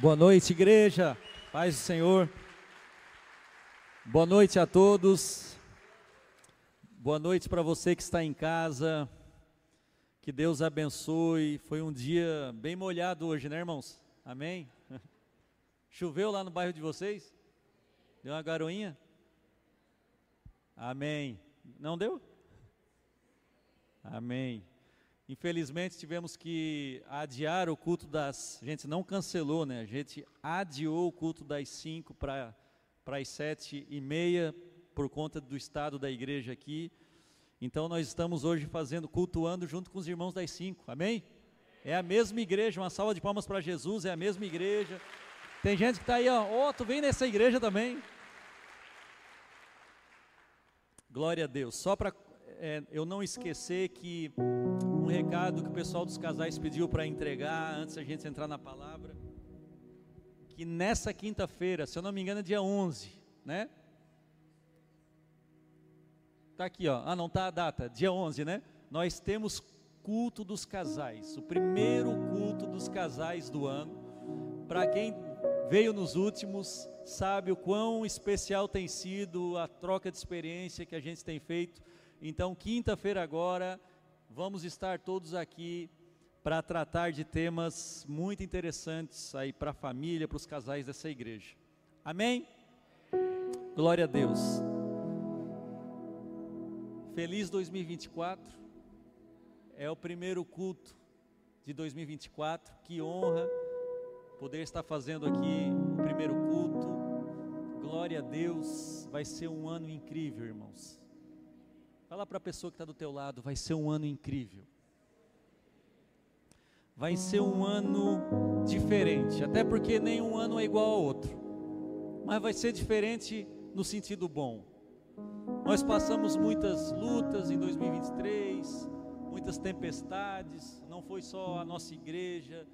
Boa noite, igreja. Paz do Senhor. Boa noite a todos. Boa noite para você que está em casa. Que Deus abençoe. Foi um dia bem molhado hoje, né, irmãos? Amém? Choveu lá no bairro de vocês? Deu uma garoinha? Amém. Não deu? Amém. Infelizmente tivemos que adiar o culto das. A gente não cancelou, né? A gente adiou o culto das 5 para as 7 e meia, por conta do estado da igreja aqui. Então nós estamos hoje fazendo, cultuando junto com os irmãos das 5, amém? É a mesma igreja, uma salva de palmas para Jesus, é a mesma igreja. Tem gente que está aí, ó, oh, tu vem nessa igreja também. Glória a Deus. Só para é, eu não esquecer que recado que o pessoal dos casais pediu para entregar antes a gente entrar na palavra. Que nessa quinta-feira, se eu não me engano, é dia 11, né? Tá aqui, ó. Ah, não tá a data, dia 11, né? Nós temos culto dos casais, o primeiro culto dos casais do ano. Para quem veio nos últimos, sabe o quão especial tem sido a troca de experiência que a gente tem feito. Então, quinta-feira agora, vamos estar todos aqui para tratar de temas muito interessantes aí para a família, para os casais dessa igreja. Amém? Glória a Deus. Feliz 2024. É o primeiro culto de 2024. Que honra poder estar fazendo aqui o primeiro culto. Glória a Deus. Vai ser um ano incrível, irmãos. Fala para a pessoa que está do teu lado, vai ser um ano incrível. Vai ser um ano diferente, até porque nenhum ano é igual ao outro. Mas vai ser diferente no sentido bom. Nós passamos muitas lutas em 2023, muitas tempestades, não foi só a nossa igreja,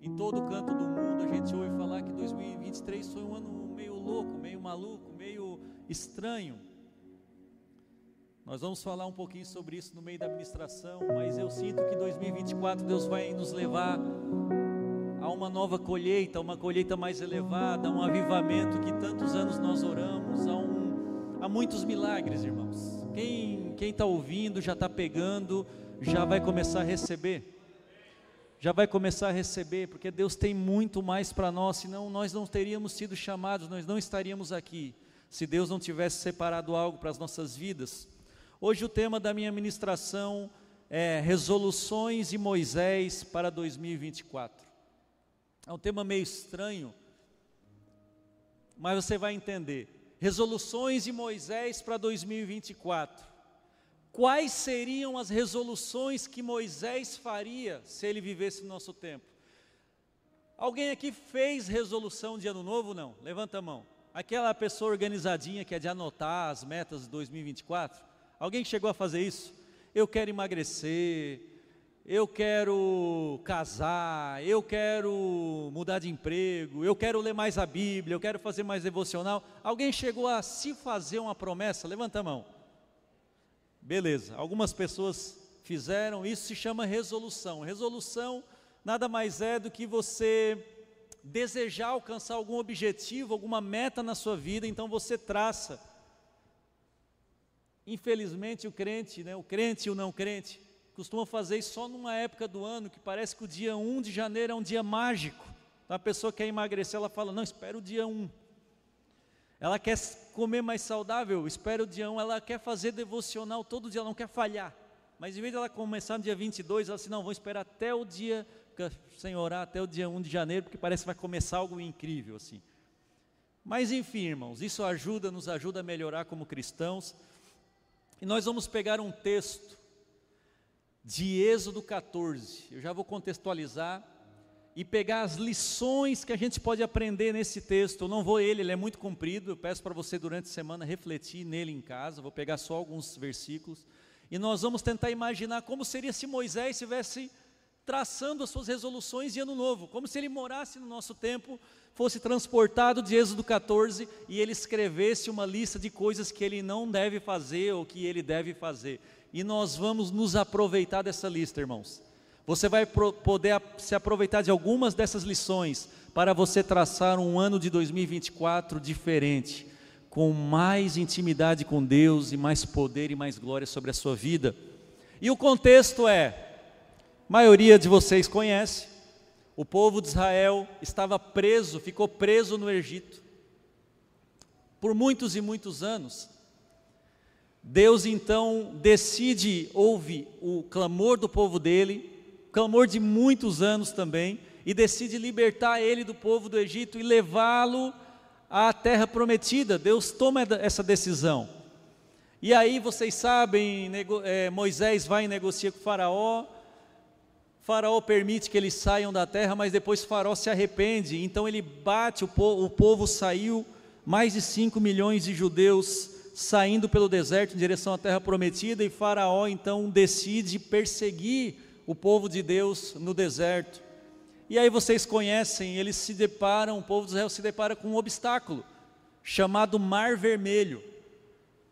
em todo canto do mundo a gente ouve falar que 2023 foi um ano meio louco, meio maluco, meio estranho. Nós vamos falar um pouquinho sobre isso no meio da administração, mas eu sinto que 2024 Deus vai nos levar a uma nova colheita, uma colheita mais elevada, a um avivamento que tantos anos nós oramos, a, um, a muitos milagres, irmãos. Quem está ouvindo, já está pegando, já vai começar a receber. Já vai começar a receber, porque Deus tem muito mais para nós, senão nós não teríamos sido chamados, nós não estaríamos aqui, se Deus não tivesse separado algo para as nossas vidas. Hoje o tema da minha ministração é Resoluções e Moisés para 2024. É um tema meio estranho, mas você vai entender. Resoluções e Moisés para 2024. Quais seriam as resoluções que Moisés faria se ele vivesse no nosso tempo? Alguém aqui fez resolução de ano novo? Não? Levanta a mão. Aquela pessoa organizadinha que é de anotar as metas de 2024? Alguém chegou a fazer isso? Eu quero emagrecer, eu quero casar, eu quero mudar de emprego, eu quero ler mais a Bíblia, eu quero fazer mais devocional. Alguém chegou a se fazer uma promessa? Levanta a mão. Beleza, algumas pessoas fizeram, isso se chama resolução. Resolução nada mais é do que você desejar alcançar algum objetivo, alguma meta na sua vida, então você traça Infelizmente, o crente, né, o crente e o não crente, costumam fazer isso só numa época do ano que parece que o dia 1 de janeiro é um dia mágico. Então, a pessoa quer emagrecer, ela fala: Não, espera o dia 1. Ela quer comer mais saudável, espera o dia 1. Ela quer fazer devocional todo dia, ela não quer falhar. Mas em vez de ela começar no dia 22, ela diz: Não, vou esperar até o dia, sem orar, até o dia 1 de janeiro, porque parece que vai começar algo incrível assim. Mas enfim, irmãos, isso ajuda, nos ajuda a melhorar como cristãos. E nós vamos pegar um texto de Êxodo 14, eu já vou contextualizar e pegar as lições que a gente pode aprender nesse texto. Eu não vou ele, ele é muito comprido. Eu peço para você durante a semana refletir nele em casa. Vou pegar só alguns versículos e nós vamos tentar imaginar como seria se Moisés estivesse traçando as suas resoluções de ano novo, como se ele morasse no nosso tempo fosse transportado de Êxodo 14 e ele escrevesse uma lista de coisas que ele não deve fazer ou que ele deve fazer. E nós vamos nos aproveitar dessa lista, irmãos. Você vai poder se aproveitar de algumas dessas lições para você traçar um ano de 2024 diferente, com mais intimidade com Deus e mais poder e mais glória sobre a sua vida. E o contexto é: maioria de vocês conhece, o povo de Israel estava preso, ficou preso no Egito por muitos e muitos anos. Deus então decide, ouve o clamor do povo dele, clamor de muitos anos também, e decide libertar ele do povo do Egito e levá-lo à terra prometida. Deus toma essa decisão. E aí vocês sabem, é, Moisés vai e negocia com Faraó. Faraó permite que eles saiam da terra, mas depois Faraó se arrepende. Então ele bate, o povo, o povo saiu, mais de 5 milhões de judeus saindo pelo deserto em direção à terra prometida, e Faraó então decide perseguir o povo de Deus no deserto. E aí vocês conhecem, eles se deparam, o povo de Israel se depara com um obstáculo, chamado Mar Vermelho.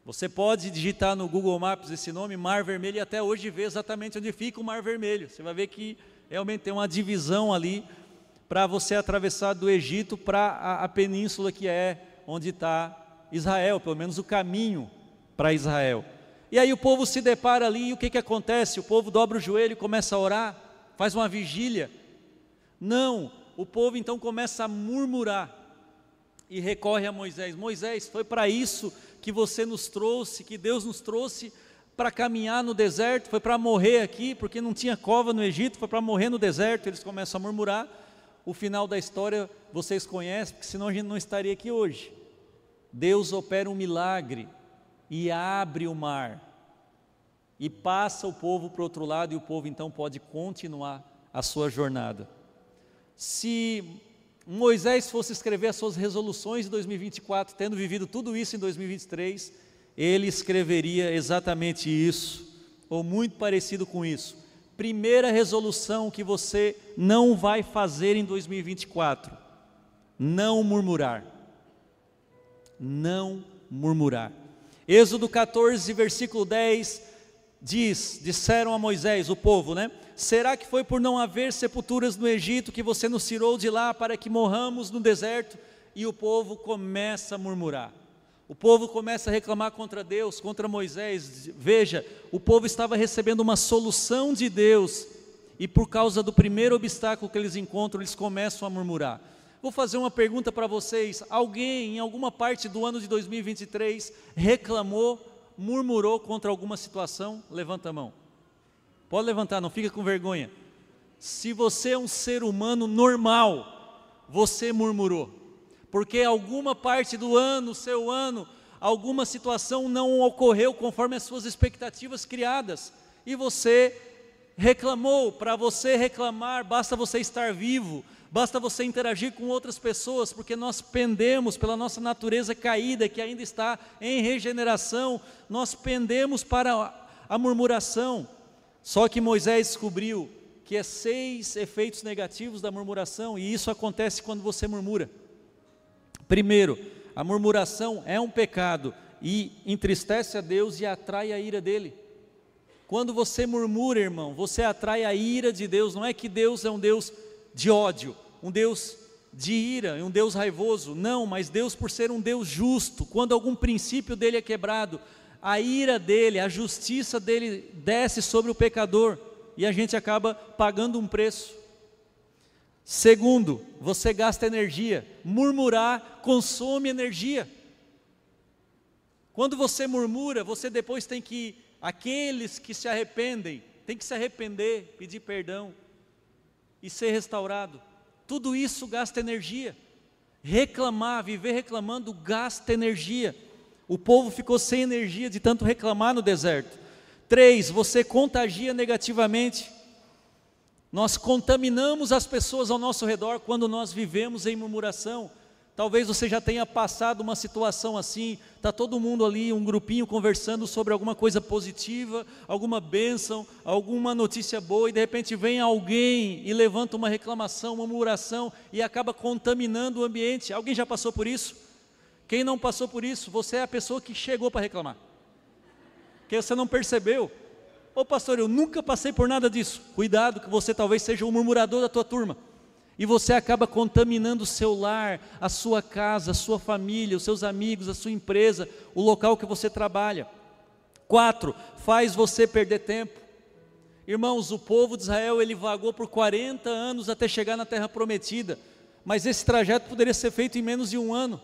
Você pode digitar no Google Maps esse nome, Mar Vermelho, e até hoje ver exatamente onde fica o Mar Vermelho. Você vai ver que realmente tem uma divisão ali para você atravessar do Egito para a, a península que é onde está Israel, pelo menos o caminho para Israel. E aí o povo se depara ali e o que, que acontece? O povo dobra o joelho começa a orar, faz uma vigília. Não, o povo então começa a murmurar e recorre a Moisés. Moisés, foi para isso que você nos trouxe, que Deus nos trouxe para caminhar no deserto, foi para morrer aqui, porque não tinha cova no Egito, foi para morrer no deserto. Eles começam a murmurar. O final da história vocês conhecem, porque senão a gente não estaria aqui hoje. Deus opera um milagre e abre o mar e passa o povo para o outro lado e o povo então pode continuar a sua jornada. Se Moisés fosse escrever as suas resoluções de 2024, tendo vivido tudo isso em 2023, ele escreveria exatamente isso, ou muito parecido com isso. Primeira resolução que você não vai fazer em 2024: não murmurar. Não murmurar. Êxodo 14, versículo 10 diz: Disseram a Moisés, o povo, né? Será que foi por não haver sepulturas no Egito que você nos tirou de lá para que morramos no deserto? E o povo começa a murmurar. O povo começa a reclamar contra Deus, contra Moisés. Veja, o povo estava recebendo uma solução de Deus, e por causa do primeiro obstáculo que eles encontram, eles começam a murmurar. Vou fazer uma pergunta para vocês: alguém em alguma parte do ano de 2023 reclamou, murmurou contra alguma situação? Levanta a mão. Pode levantar, não fica com vergonha. Se você é um ser humano normal, você murmurou, porque alguma parte do ano, seu ano, alguma situação não ocorreu conforme as suas expectativas criadas, e você reclamou. Para você reclamar, basta você estar vivo, basta você interagir com outras pessoas, porque nós pendemos pela nossa natureza caída, que ainda está em regeneração, nós pendemos para a murmuração. Só que Moisés descobriu que é seis efeitos negativos da murmuração, e isso acontece quando você murmura. Primeiro, a murmuração é um pecado e entristece a Deus e atrai a ira dele. Quando você murmura, irmão, você atrai a ira de Deus. Não é que Deus é um Deus de ódio, um Deus de ira, um Deus raivoso. Não, mas Deus, por ser um Deus justo, quando algum princípio dele é quebrado, a ira dele, a justiça dele desce sobre o pecador e a gente acaba pagando um preço. Segundo, você gasta energia. Murmurar consome energia. Quando você murmura, você depois tem que, aqueles que se arrependem, tem que se arrepender, pedir perdão e ser restaurado. Tudo isso gasta energia. Reclamar, viver reclamando, gasta energia. O povo ficou sem energia de tanto reclamar no deserto. Três, você contagia negativamente. Nós contaminamos as pessoas ao nosso redor quando nós vivemos em murmuração. Talvez você já tenha passado uma situação assim, está todo mundo ali, um grupinho conversando sobre alguma coisa positiva, alguma bênção, alguma notícia boa, e de repente vem alguém e levanta uma reclamação, uma murmuração e acaba contaminando o ambiente. Alguém já passou por isso? Quem não passou por isso, você é a pessoa que chegou para reclamar, que você não percebeu. Ô pastor, eu nunca passei por nada disso. Cuidado, que você talvez seja o murmurador da tua turma. E você acaba contaminando o seu lar, a sua casa, a sua família, os seus amigos, a sua empresa, o local que você trabalha. Quatro, faz você perder tempo. Irmãos, o povo de Israel ele vagou por 40 anos até chegar na terra prometida, mas esse trajeto poderia ser feito em menos de um ano.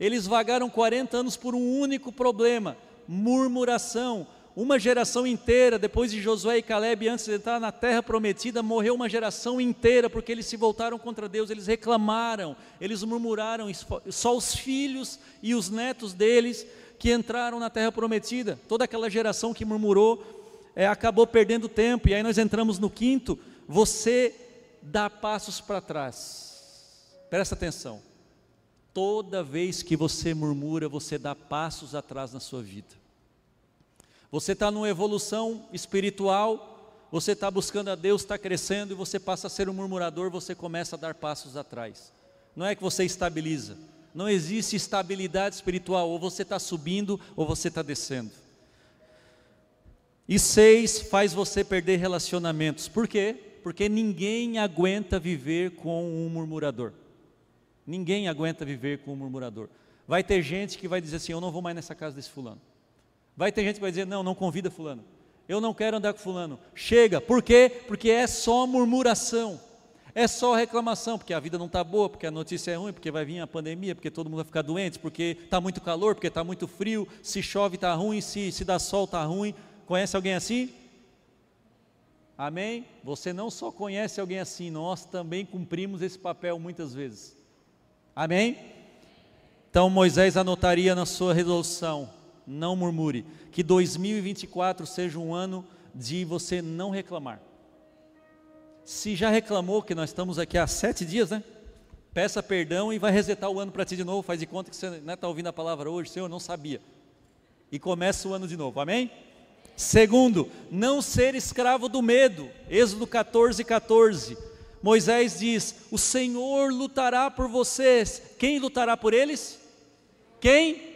Eles vagaram 40 anos por um único problema: murmuração. Uma geração inteira, depois de Josué e Caleb, antes de entrar na terra prometida, morreu uma geração inteira, porque eles se voltaram contra Deus, eles reclamaram, eles murmuraram, só os filhos e os netos deles que entraram na terra prometida. Toda aquela geração que murmurou é, acabou perdendo tempo, e aí nós entramos no quinto, você dá passos para trás. Presta atenção. Toda vez que você murmura, você dá passos atrás na sua vida. Você está numa evolução espiritual, você está buscando a Deus, está crescendo e você passa a ser um murmurador, você começa a dar passos atrás. Não é que você estabiliza, não existe estabilidade espiritual, ou você está subindo ou você está descendo. E seis, faz você perder relacionamentos. Por quê? Porque ninguém aguenta viver com um murmurador. Ninguém aguenta viver com um murmurador. Vai ter gente que vai dizer assim: Eu não vou mais nessa casa desse fulano. Vai ter gente que vai dizer: Não, não convida fulano. Eu não quero andar com fulano. Chega. Por quê? Porque é só murmuração. É só reclamação, porque a vida não está boa, porque a notícia é ruim, porque vai vir a pandemia, porque todo mundo vai ficar doente, porque está muito calor, porque está muito frio, se chove está ruim, se, se dá sol está ruim. Conhece alguém assim? Amém? Você não só conhece alguém assim, nós também cumprimos esse papel muitas vezes. Amém? Então Moisés anotaria na sua resolução: não murmure, que 2024 seja um ano de você não reclamar. Se já reclamou, que nós estamos aqui há sete dias, né? Peça perdão e vai resetar o ano para ti de novo. Faz de conta que você está né, tá ouvindo a palavra hoje, Senhor, não sabia. E começa o ano de novo, amém? Segundo, não ser escravo do medo. Êxodo 14, 14. Moisés diz: O Senhor lutará por vocês. Quem lutará por eles? Quem?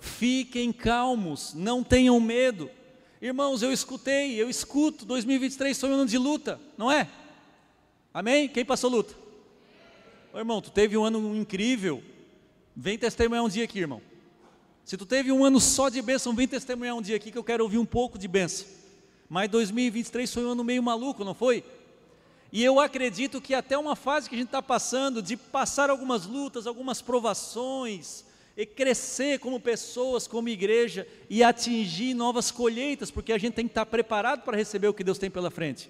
Fiquem calmos, não tenham medo. Irmãos, eu escutei, eu escuto, 2023 foi um ano de luta, não é? Amém? Quem passou luta? Ô, irmão, tu teve um ano incrível. Vem testemunhar um dia aqui, irmão. Se tu teve um ano só de bênção, vem testemunhar um dia aqui que eu quero ouvir um pouco de bênção. Mas 2023 foi um ano meio maluco, não foi? E eu acredito que até uma fase que a gente está passando, de passar algumas lutas, algumas provações, e crescer como pessoas, como igreja, e atingir novas colheitas, porque a gente tem que estar preparado para receber o que Deus tem pela frente.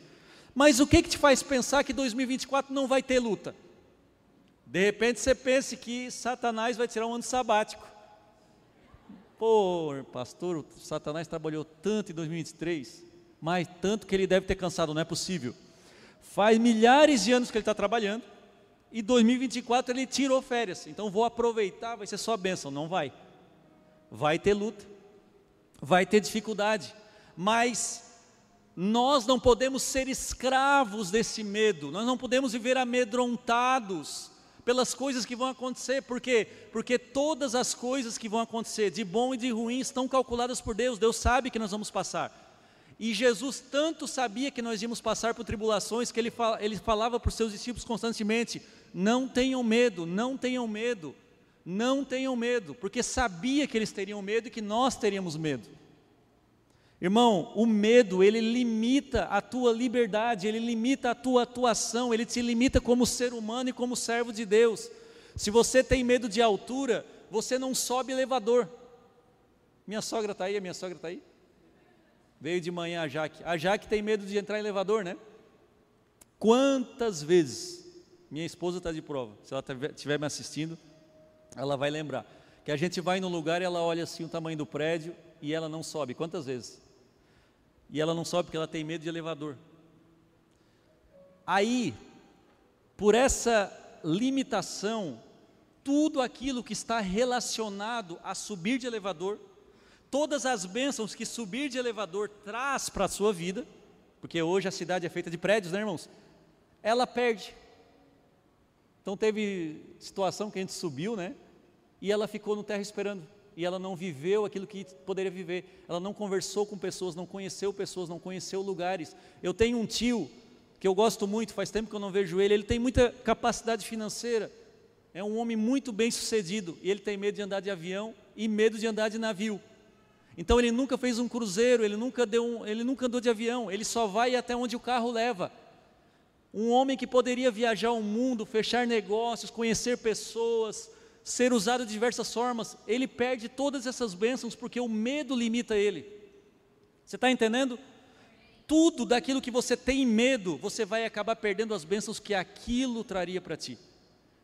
Mas o que, que te faz pensar que 2024 não vai ter luta? De repente você pense que Satanás vai tirar um ano sabático. Pô, pastor, Satanás trabalhou tanto em 2023, mas tanto que ele deve ter cansado, não é possível. Faz milhares de anos que ele está trabalhando, e 2024 ele tirou férias, então vou aproveitar, vai ser só bênção. Não vai. Vai ter luta, vai ter dificuldade, mas nós não podemos ser escravos desse medo, nós não podemos viver amedrontados pelas coisas que vão acontecer, por quê? Porque todas as coisas que vão acontecer, de bom e de ruim, estão calculadas por Deus, Deus sabe que nós vamos passar. E Jesus tanto sabia que nós íamos passar por tribulações, que ele, ele falava para os seus discípulos constantemente: não tenham medo, não tenham medo, não tenham medo, porque sabia que eles teriam medo e que nós teríamos medo. Irmão, o medo, ele limita a tua liberdade, ele limita a tua atuação, ele te limita como ser humano e como servo de Deus. Se você tem medo de altura, você não sobe elevador. Minha sogra está aí, a minha sogra está aí? Veio de manhã a Jaque. A Jaque tem medo de entrar em elevador, né? Quantas vezes, minha esposa está de prova, se ela estiver me assistindo, ela vai lembrar, que a gente vai no lugar e ela olha assim o tamanho do prédio e ela não sobe. Quantas vezes? e ela não sobe porque ela tem medo de elevador. Aí, por essa limitação, tudo aquilo que está relacionado a subir de elevador, todas as bênçãos que subir de elevador traz para a sua vida, porque hoje a cidade é feita de prédios, né, irmãos? Ela perde. Então teve situação que a gente subiu, né? E ela ficou no terra esperando. e ela não viveu aquilo que poderia viver. Ela não conversou com pessoas, não conheceu pessoas, não conheceu lugares. Eu tenho um tio que eu gosto muito, faz tempo que eu não vejo ele, ele tem muita capacidade financeira. É um homem muito bem sucedido e ele tem medo de andar de avião e medo de andar de navio. Então ele nunca fez um cruzeiro, ele nunca, deu um, ele nunca andou de avião, ele só vai até onde o carro leva. Um homem que poderia viajar o mundo, fechar negócios, conhecer pessoas, ser usado de diversas formas, ele perde todas essas bênçãos porque o medo limita ele. Você está entendendo? Tudo daquilo que você tem medo, você vai acabar perdendo as bênçãos que aquilo traria para ti.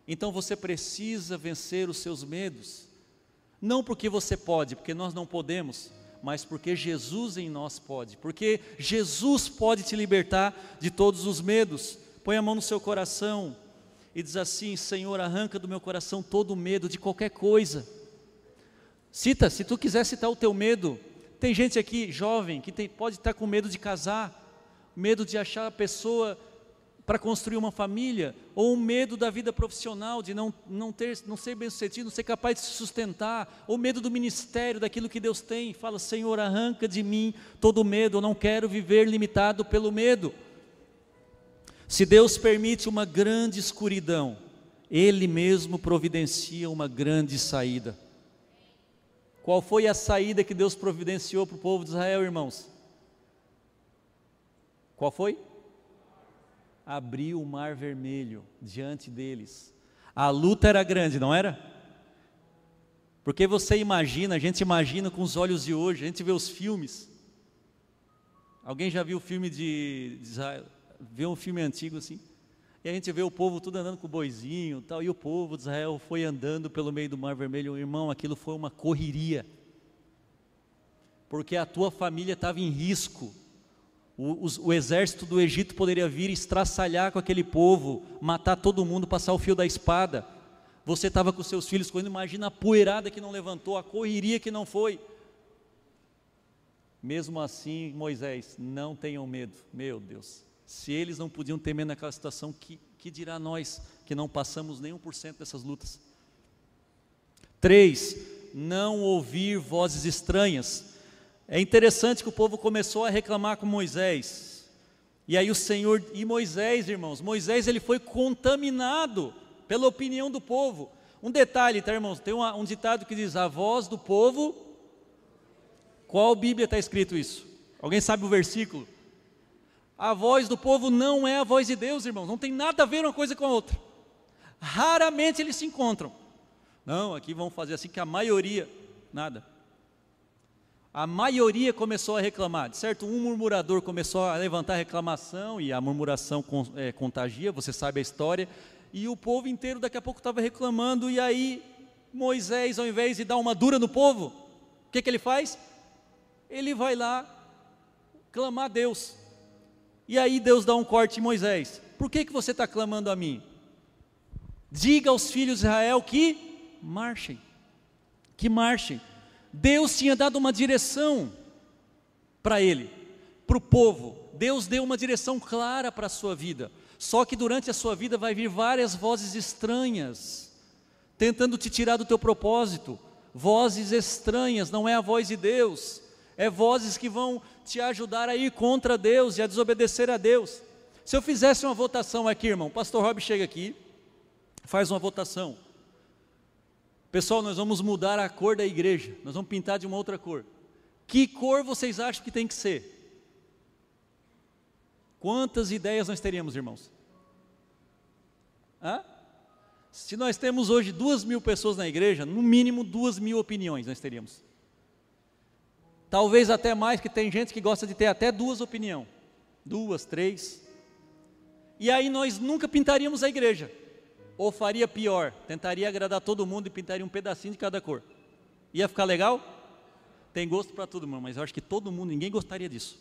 Então você precisa vencer os seus medos. Não porque você pode, porque nós não podemos, mas porque Jesus em nós pode. Porque Jesus pode te libertar de todos os medos. Põe a mão no seu coração e diz assim: Senhor, arranca do meu coração todo o medo de qualquer coisa. Cita, se tu quiser citar o teu medo. Tem gente aqui jovem que tem, pode estar com medo de casar, medo de achar a pessoa para construir uma família, ou um medo da vida profissional, de não, não, ter, não ser bem sucedido, não ser capaz de se sustentar, ou medo do ministério, daquilo que Deus tem. Fala, Senhor, arranca de mim todo medo, eu não quero viver limitado pelo medo. Se Deus permite uma grande escuridão, Ele mesmo providencia uma grande saída. Qual foi a saída que Deus providenciou para o povo de Israel, irmãos? Qual foi? Abriu o mar vermelho diante deles. A luta era grande, não era? Porque você imagina, a gente imagina com os olhos de hoje, a gente vê os filmes. Alguém já viu o filme de, Israel? Vê um filme antigo assim? E a gente vê o povo tudo andando com o boizinho tal, e o povo de Israel foi andando pelo meio do Mar Vermelho. Irmão, aquilo foi uma correria. Porque a tua família estava em risco o, o, exército do Egito poderia vir estraçalhar com aquele povo, matar todo mundo, passar o fio da espada. Você estava com seus filhos correndo, imagina a poeirada que não levantou, a correria que não foi. Mesmo assim, Moisés, não tenham medo, meu Deus. Se eles não podiam ter medo naquela situação, que, que dirá nós que não passamos nem 1% dessas lutas? Três, não ouvir vozes estranhas. É interessante que o povo começou a reclamar com Moisés. E aí o Senhor e Moisés, irmãos, Moisés ele foi contaminado pela opinião do povo. Um detalhe, tá, irmãos? Tem uma, um ditado que diz: a voz do povo. Qual Bíblia está escrito isso? Alguém sabe o versículo? A voz do povo não é a voz de Deus, irmãos. Não tem nada a ver uma coisa com a outra. Raramente eles se encontram. Não, aqui vão fazer assim que a maioria, nada a maioria começou a reclamar, certo? Um murmurador começou a levantar reclamação e a murmuração é, contagia, você sabe a história, e o povo inteiro daqui a pouco estava reclamando, e aí Moisés, ao invés de dar uma dura no povo, o que, que ele faz? Ele vai lá clamar a Deus, e aí Deus dá um corte em Moisés: por que, que você está clamando a mim? Diga aos filhos de Israel que marchem, que marchem. Deus tinha dado uma direção para ele, para o povo. Deus deu uma direção clara para a sua vida. Só que durante a sua vida vai vir várias vozes estranhas, tentando te tirar do teu propósito. Vozes estranhas, não é a voz de Deus, é vozes que vão te ajudar a ir contra Deus e a desobedecer a Deus. Se eu fizesse uma votação aqui, irmão, pastor Rob chega aqui, faz uma votação. Pessoal, nós vamos mudar a cor da igreja, nós vamos pintar de uma outra cor. Que cor vocês acham que tem que ser? Quantas ideias nós teríamos, irmãos? Hã? Se nós temos hoje duas mil pessoas na igreja, no mínimo duas mil opiniões nós teríamos. Talvez até mais, que tem gente que gosta de ter até duas opiniões. Duas, três. E aí nós nunca pintaríamos a igreja. Ou faria pior, tentaria agradar todo mundo e pintaria um pedacinho de cada cor. Ia ficar legal? Tem gosto para todo mundo, mas eu acho que todo mundo, ninguém gostaria disso.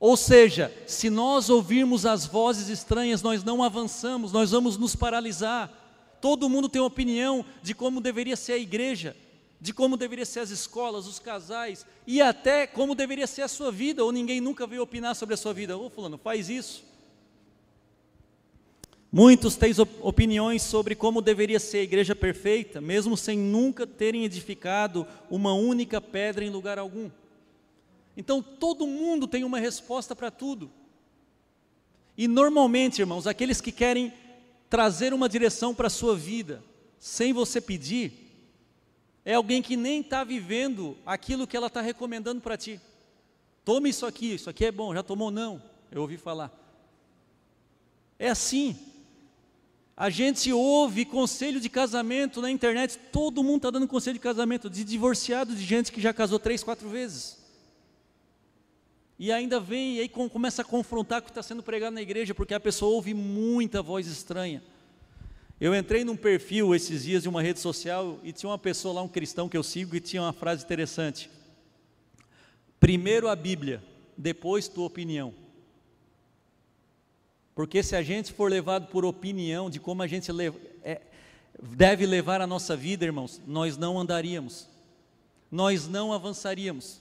Ou seja, se nós ouvirmos as vozes estranhas, nós não avançamos, nós vamos nos paralisar. Todo mundo tem uma opinião de como deveria ser a igreja, de como deveria ser as escolas, os casais, e até como deveria ser a sua vida, ou ninguém nunca veio opinar sobre a sua vida. Ô fulano, faz isso. Muitos têm opiniões sobre como deveria ser a igreja perfeita, mesmo sem nunca terem edificado uma única pedra em lugar algum. Então todo mundo tem uma resposta para tudo. E normalmente, irmãos, aqueles que querem trazer uma direção para a sua vida, sem você pedir, é alguém que nem está vivendo aquilo que ela está recomendando para ti. Tome isso aqui, isso aqui é bom, já tomou? Não, eu ouvi falar. É assim. A gente ouve conselho de casamento na internet, todo mundo está dando conselho de casamento, de divorciado, de gente que já casou três, quatro vezes. E ainda vem e aí começa a confrontar com o que está sendo pregado na igreja, porque a pessoa ouve muita voz estranha. Eu entrei num perfil esses dias de uma rede social e tinha uma pessoa lá, um cristão que eu sigo, e tinha uma frase interessante. Primeiro a Bíblia, depois tua opinião. Porque se a gente for levado por opinião de como a gente é, deve levar a nossa vida, irmãos, nós não andaríamos, nós não avançaríamos.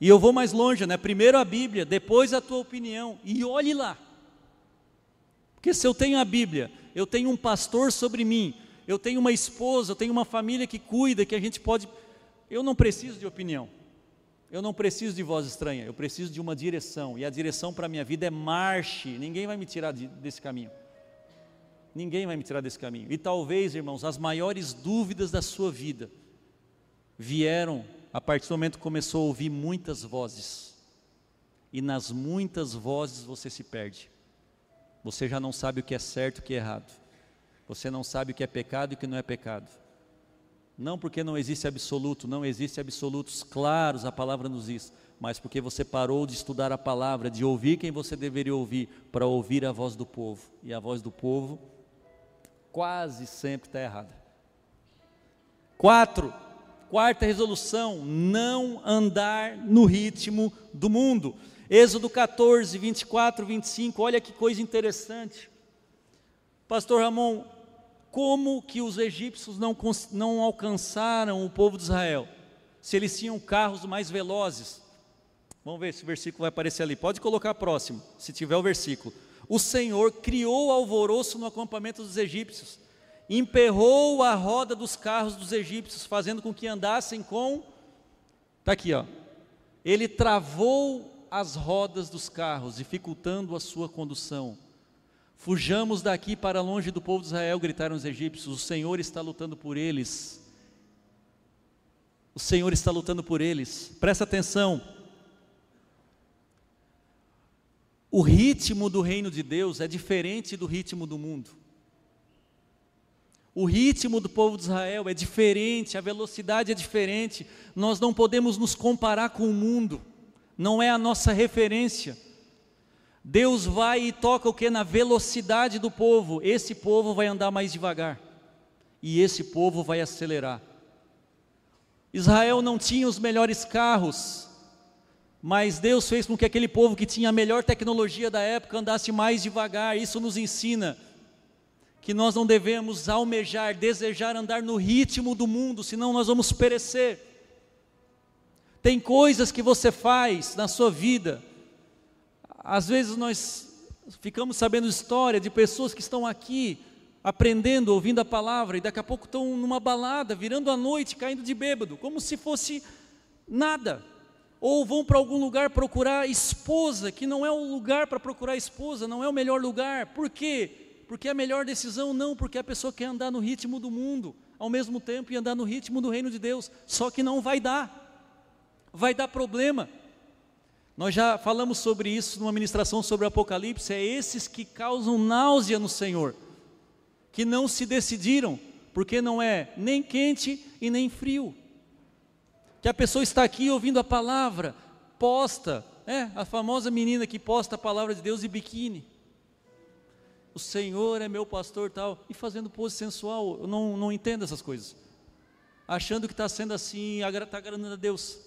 E eu vou mais longe, né? Primeiro a Bíblia, depois a tua opinião. E olhe lá. Porque se eu tenho a Bíblia, eu tenho um pastor sobre mim, eu tenho uma esposa, eu tenho uma família que cuida, que a gente pode. Eu não preciso de opinião. Eu não preciso de voz estranha, eu preciso de uma direção. E a direção para a minha vida é marche. Ninguém vai me tirar de, desse caminho. Ninguém vai me tirar desse caminho. E talvez, irmãos, as maiores dúvidas da sua vida vieram a partir do momento que começou a ouvir muitas vozes, e nas muitas vozes você se perde. Você já não sabe o que é certo e o que é errado. Você não sabe o que é pecado e o que não é pecado. Não porque não existe absoluto, não existe absolutos claros, a palavra nos diz, mas porque você parou de estudar a palavra, de ouvir quem você deveria ouvir, para ouvir a voz do povo. E a voz do povo quase sempre está errada. Quatro, Quarta resolução: não andar no ritmo do mundo. Êxodo 14, 24, 25. Olha que coisa interessante. Pastor Ramon, como que os egípcios não, não alcançaram o povo de Israel? Se eles tinham carros mais velozes. Vamos ver se o versículo vai aparecer ali. Pode colocar próximo, se tiver o versículo. O Senhor criou alvoroço no acampamento dos egípcios emperrou a roda dos carros dos egípcios, fazendo com que andassem com. Está aqui, ó. Ele travou as rodas dos carros, dificultando a sua condução. Fujamos daqui para longe do povo de Israel, gritaram os egípcios: O Senhor está lutando por eles. O Senhor está lutando por eles. Presta atenção. O ritmo do reino de Deus é diferente do ritmo do mundo. O ritmo do povo de Israel é diferente, a velocidade é diferente. Nós não podemos nos comparar com o mundo, não é a nossa referência. Deus vai e toca o que? Na velocidade do povo. Esse povo vai andar mais devagar, e esse povo vai acelerar. Israel não tinha os melhores carros, mas Deus fez com que aquele povo que tinha a melhor tecnologia da época andasse mais devagar. Isso nos ensina que nós não devemos almejar, desejar andar no ritmo do mundo, senão nós vamos perecer. Tem coisas que você faz na sua vida, às vezes nós ficamos sabendo história de pessoas que estão aqui aprendendo, ouvindo a palavra, e daqui a pouco estão numa balada, virando a noite, caindo de bêbado, como se fosse nada. Ou vão para algum lugar procurar esposa, que não é o lugar para procurar esposa, não é o melhor lugar. Por quê? porque é a melhor decisão não, porque a pessoa quer andar no ritmo do mundo, ao mesmo tempo e andar no ritmo do reino de Deus, só que não vai dar, vai dar problema. Nós já falamos sobre isso numa ministração sobre o Apocalipse, é esses que causam náusea no Senhor, que não se decidiram, porque não é nem quente e nem frio. Que a pessoa está aqui ouvindo a palavra, posta, é, a famosa menina que posta a palavra de Deus e biquíni o Senhor é meu pastor tal, e fazendo pose sensual, eu não, não entendo essas coisas, achando que está sendo assim, está agradando a Deus,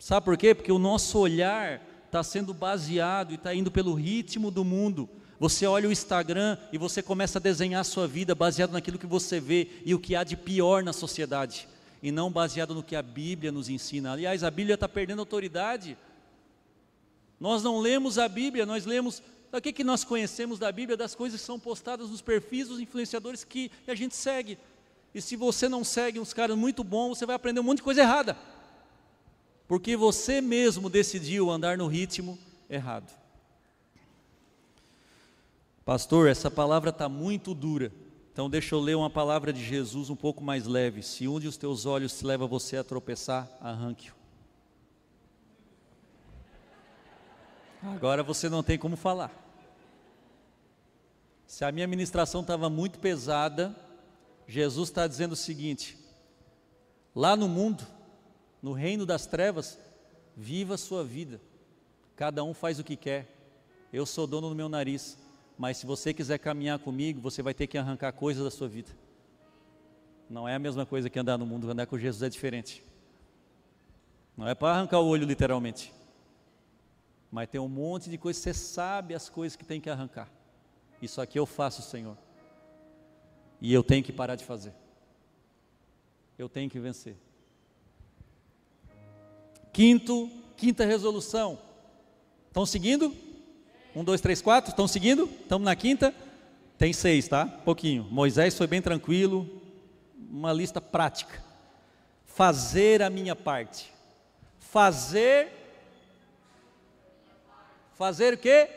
sabe por quê? Porque o nosso olhar está sendo baseado e está indo pelo ritmo do mundo, você olha o Instagram e você começa a desenhar a sua vida baseado naquilo que você vê e o que há de pior na sociedade, e não baseado no que a Bíblia nos ensina, aliás a Bíblia está perdendo autoridade, nós não lemos a Bíblia, nós lemos o que, que nós conhecemos da Bíblia? Das coisas que são postadas nos perfis dos influenciadores que a gente segue. E se você não segue uns caras muito bons, você vai aprender um monte de coisa errada. Porque você mesmo decidiu andar no ritmo errado. Pastor, essa palavra está muito dura. Então deixa eu ler uma palavra de Jesus um pouco mais leve. Se um de teus olhos te leva você a tropeçar, arranque-o. Agora você não tem como falar. Se a minha ministração estava muito pesada, Jesus está dizendo o seguinte: lá no mundo, no reino das trevas, viva a sua vida. Cada um faz o que quer. Eu sou dono do meu nariz. Mas se você quiser caminhar comigo, você vai ter que arrancar coisas da sua vida. Não é a mesma coisa que andar no mundo, andar com Jesus é diferente. Não é para arrancar o olho literalmente. Mas tem um monte de coisas, você sabe as coisas que tem que arrancar. Isso aqui eu faço, Senhor. E eu tenho que parar de fazer. Eu tenho que vencer. Quinto, quinta resolução. Estão seguindo? Um, dois, três, quatro. Estão seguindo? Estamos na quinta? Tem seis, tá? Pouquinho. Moisés foi bem tranquilo. Uma lista prática. Fazer a minha parte. Fazer. Fazer o quê?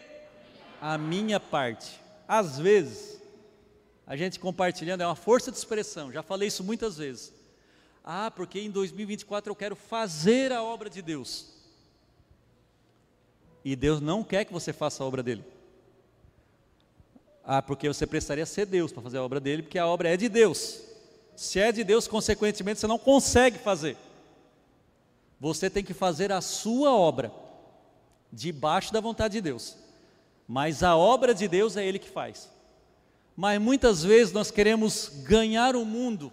A minha parte. Às vezes, a gente compartilhando é uma força de expressão. Já falei isso muitas vezes. Ah, porque em 2024 eu quero fazer a obra de Deus. E Deus não quer que você faça a obra dele. Ah, porque você precisaria ser Deus para fazer a obra dele, porque a obra é de Deus. Se é de Deus, consequentemente, você não consegue fazer. Você tem que fazer a sua obra, debaixo da vontade de Deus. Mas a obra de Deus é Ele que faz. Mas muitas vezes nós queremos ganhar o mundo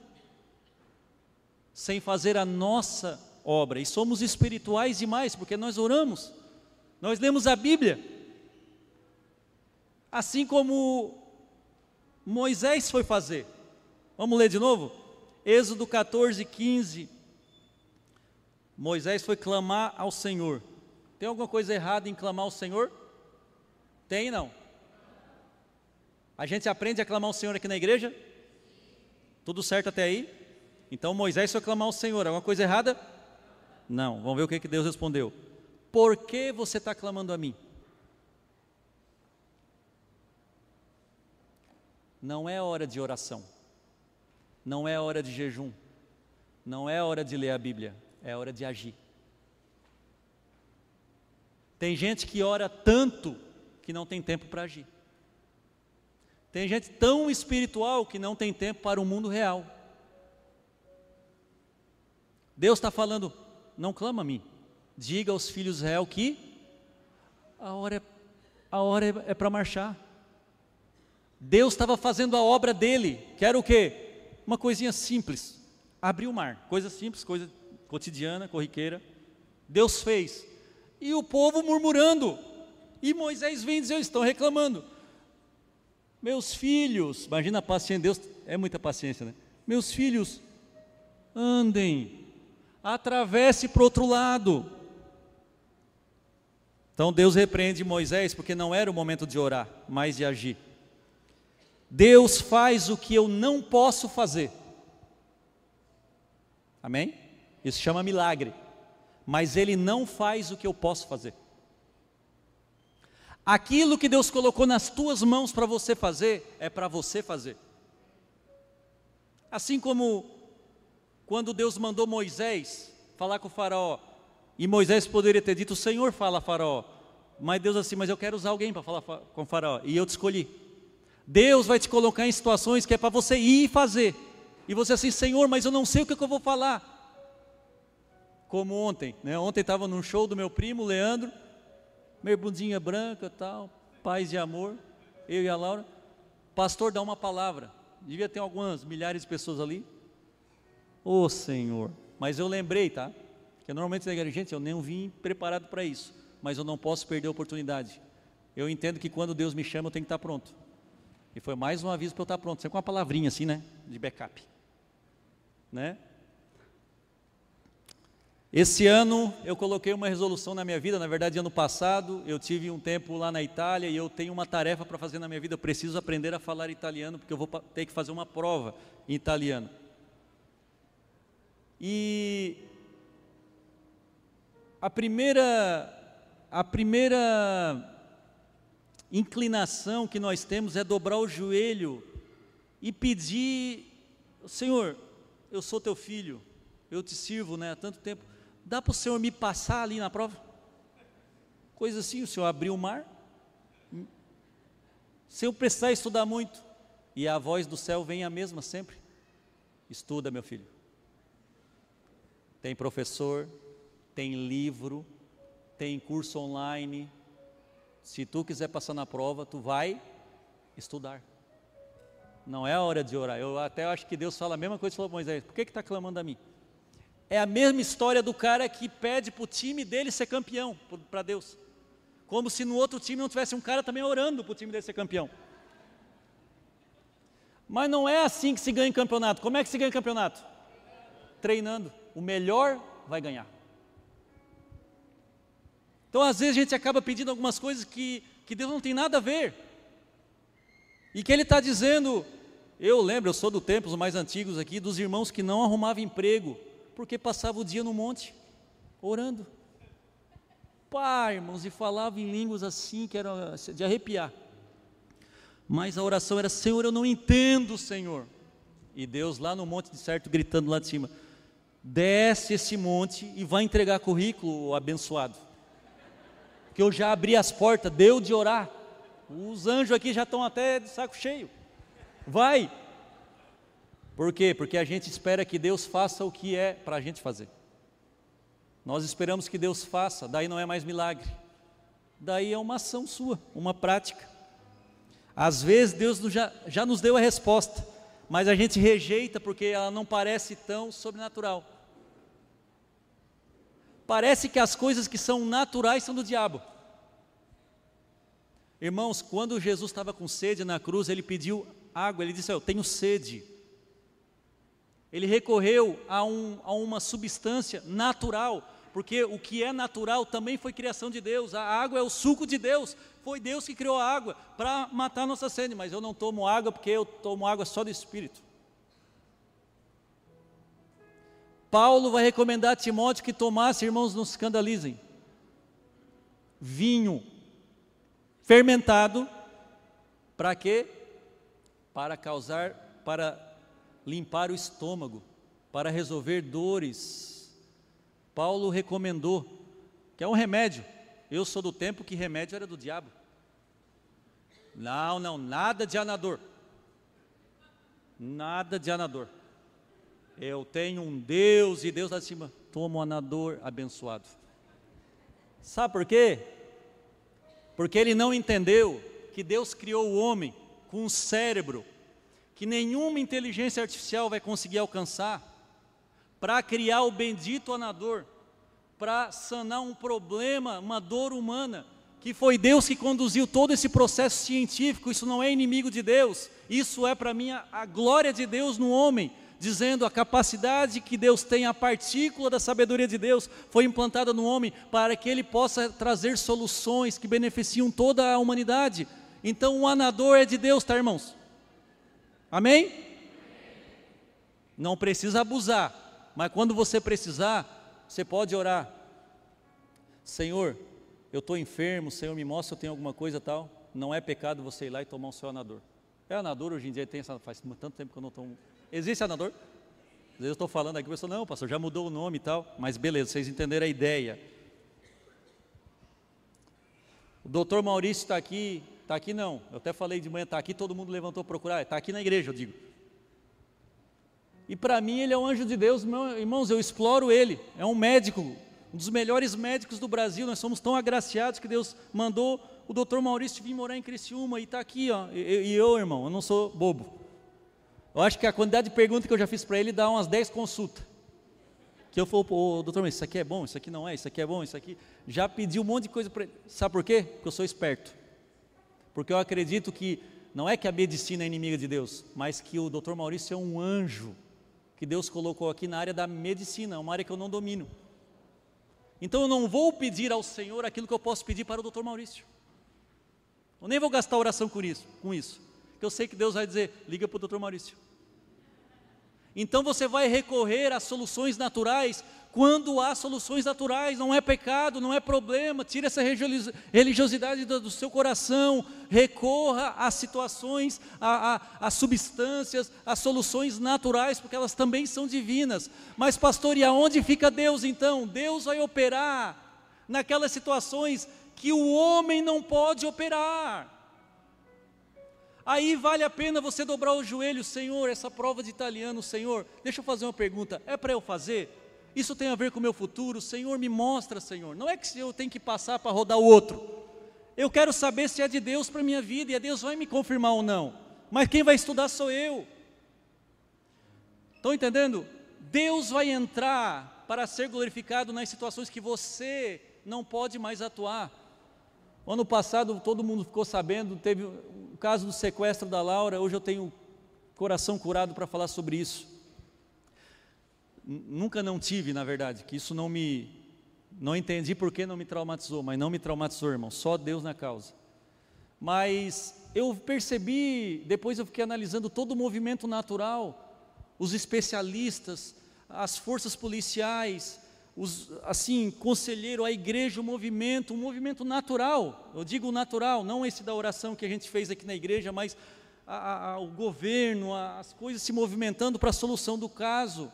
sem fazer a nossa obra, e somos espirituais demais, porque nós oramos. Nós lemos a Bíblia. Assim como Moisés foi fazer. Vamos ler de novo? Êxodo 14, 15. Moisés foi clamar ao Senhor. Tem alguma coisa errada em clamar ao Senhor? Tem não? A gente aprende a clamar ao Senhor aqui na igreja? Tudo certo até aí? Então Moisés foi clamar ao Senhor. Alguma coisa errada? Não. Vamos ver o que, que Deus respondeu. Por que você está clamando a mim? Não é hora de oração, não é hora de jejum, não é hora de ler a Bíblia, é hora de agir. Tem gente que ora tanto que não tem tempo para agir. Tem gente tão espiritual que não tem tempo para o mundo real. Deus está falando, não clama a mim, diga aos filhos de Israel que a hora é, a hora é, é para marchar. Deus estava fazendo a obra dele, que era o quê? Uma coisinha simples, abrir o mar, coisa simples, coisa cotidiana, corriqueira. Deus fez. E o povo murmurando. E Moisés vem dizer, estão reclamando. Meus filhos, imagina a paciência, Deus é muita paciência, né? Meus filhos, andem, atravesse para o outro lado. Então Deus repreende Moisés porque não era o momento de orar, mas de agir. Deus faz o que eu não posso fazer. Amém? Isso chama milagre. Mas Ele não faz o que eu posso fazer. Aquilo que Deus colocou nas tuas mãos para você fazer, é para você fazer. Assim como quando Deus mandou Moisés falar com o Faraó, e Moisés poderia ter dito: O Senhor fala a Faraó. Mas Deus assim, mas eu quero usar alguém para falar com o Faraó. E eu te escolhi. Deus vai te colocar em situações que é para você ir e fazer. E você assim, Senhor, mas eu não sei o que, que eu vou falar. Como ontem, né? Ontem estava num show do meu primo, Leandro, meio bundinha branca tal, paz e amor, eu e a Laura. Pastor, dá uma palavra. Devia ter algumas milhares de pessoas ali. Ô oh, Senhor, mas eu lembrei, tá? Porque normalmente na igreja, gente, eu nem vim preparado para isso, mas eu não posso perder a oportunidade. Eu entendo que quando Deus me chama, eu tenho que estar pronto. E foi mais um aviso para eu estar pronto, sempre com uma palavrinha assim, né? De backup. Né? Esse ano eu coloquei uma resolução na minha vida, na verdade, ano passado eu tive um tempo lá na Itália e eu tenho uma tarefa para fazer na minha vida. Eu preciso aprender a falar italiano, porque eu vou ter que fazer uma prova em italiano. E a primeira, a primeira inclinação que nós temos é dobrar o joelho e pedir: Senhor, eu sou teu filho, eu te sirvo né, há tanto tempo Dá para o Senhor me passar ali na prova? Coisa assim, o Senhor abriu o mar. Se eu precisar estudar muito, e a voz do céu vem a mesma sempre. Estuda, meu filho. Tem professor, tem livro, tem curso online. Se tu quiser passar na prova, tu vai estudar. Não é a hora de orar. Eu até acho que Deus fala a mesma coisa que falou Moisés. Por que está clamando a mim? É a mesma história do cara que pede para o time dele ser campeão, para Deus. Como se no outro time não tivesse um cara também orando para o time dele ser campeão. Mas não é assim que se ganha campeonato. Como é que se ganha campeonato? Treinando. O melhor vai ganhar. Então, às vezes, a gente acaba pedindo algumas coisas que, que Deus não tem nada a ver. E que Ele está dizendo. Eu lembro, eu sou do tempo, os mais antigos aqui, dos irmãos que não arrumavam emprego porque passava o dia no monte, orando. Pai, irmãos, e falava em línguas assim, que era de arrepiar. Mas a oração era: Senhor, eu não entendo, Senhor. E Deus lá no monte de certo, gritando lá de cima: Desce esse monte e vai entregar currículo, abençoado. Que eu já abri as portas, deu de orar. Os anjos aqui já estão até de saco cheio. Vai, por quê? Porque a gente espera que Deus faça o que é para a gente fazer. Nós esperamos que Deus faça, daí não é mais milagre. Daí é uma ação sua, uma prática. Às vezes Deus já, já nos deu a resposta, mas a gente rejeita porque ela não parece tão sobrenatural. Parece que as coisas que são naturais são do diabo. Irmãos, quando Jesus estava com sede na cruz, ele pediu água, ele disse: Eu tenho sede. Ele recorreu a, um, a uma substância natural, porque o que é natural também foi criação de Deus. A água é o suco de Deus. Foi Deus que criou a água para matar nossa sede, mas eu não tomo água porque eu tomo água só do Espírito. Paulo vai recomendar a Timóteo que tomasse, irmãos, não se escandalizem, vinho fermentado, para quê? Para causar, para limpar o estômago, para resolver dores. Paulo recomendou, que é um remédio. Eu sou do tempo que remédio era do diabo. Não, não, nada de anador. Nada de anador. Eu tenho um Deus e Deus lá de cima. Toma um anador abençoado. Sabe por quê? Porque ele não entendeu que Deus criou o homem com um cérebro que nenhuma inteligência artificial vai conseguir alcançar para criar o bendito anador, para sanar um problema, uma dor humana, que foi Deus que conduziu todo esse processo científico, isso não é inimigo de Deus, isso é para mim a, a glória de Deus no homem, dizendo a capacidade que Deus tem, a partícula da sabedoria de Deus foi implantada no homem para que ele possa trazer soluções que beneficiam toda a humanidade. Então o anador é de Deus, tá, irmãos? Amém? Não precisa abusar, mas quando você precisar, você pode orar. Senhor, eu estou enfermo, Senhor, me mostra se eu tenho alguma coisa tal. Não é pecado você ir lá e tomar o seu anador. É anador hoje em dia, tem essa, faz tanto tempo que eu não tomo. Existe anador? Às vezes eu estou falando aqui, a pessoa, não, pastor, já mudou o nome e tal, mas beleza, vocês entenderam a ideia. O doutor Maurício está aqui, Está aqui não. Eu até falei de manhã, está aqui, todo mundo levantou procurar. Está aqui na igreja, eu digo. E para mim ele é um anjo de Deus, irmãos, eu exploro ele. É um médico, um dos melhores médicos do Brasil. Nós somos tão agraciados que Deus mandou o doutor Maurício vir morar em Criciúma e está aqui, ó. E, e, eu, irmão, eu não sou bobo. Eu acho que a quantidade de perguntas que eu já fiz para ele dá umas 10 consultas. Que eu falo, ô, doutor, mas isso aqui é bom, isso aqui não é, isso aqui é bom, isso aqui. Já pedi um monte de coisa para ele. Sabe por quê? Porque eu sou esperto. Porque eu acredito que não é que a medicina é inimiga de Deus, mas que o Dr. Maurício é um anjo que Deus colocou aqui na área da medicina, uma área que eu não domino. Então eu não vou pedir ao Senhor aquilo que eu posso pedir para o doutor Maurício. Eu nem vou gastar oração com isso, com isso. Porque eu sei que Deus vai dizer, liga para o doutor Maurício. Então você vai recorrer às soluções naturais quando há soluções naturais, não é pecado, não é problema, tira essa religiosidade do, seu coração, recorra às situações, às substâncias, às soluções naturais, porque elas também são divinas. Mas, pastor, e aonde fica Deus então? Deus vai operar naquelas situações que o homem não pode operar. Aí vale a pena você dobrar o joelho, Senhor, essa prova de italiano, Senhor, deixa eu fazer uma pergunta, é para eu fazer? Isso tem a ver com o meu futuro. Senhor, me mostra, Senhor. Não é que eu tenho que passar para rodar o outro. Eu quero saber se é de Deus para a minha vida e a Deus vai me confirmar ou não. Mas quem vai estudar sou eu. Estão entendendo? Deus vai entrar para ser glorificado nas situações que você não pode mais atuar. Ano passado todo mundo ficou sabendo, teve o caso do sequestro da Laura, hoje eu tenho coração curado para falar sobre isso nunca não tive, na verdade, que isso não me, não entendi por que não me traumatizou, mas não me traumatizou, irmão, só Deus na causa. Mas eu percebi, depois eu fiquei analisando todo o movimento natural, os especialistas, as forças policiais, os, assim, conselheiro, a igreja, o movimento, um movimento natural, eu digo natural, não esse da oração que a gente fez aqui na igreja, mas a, a, o governo, a, as coisas se movimentando para a solução do caso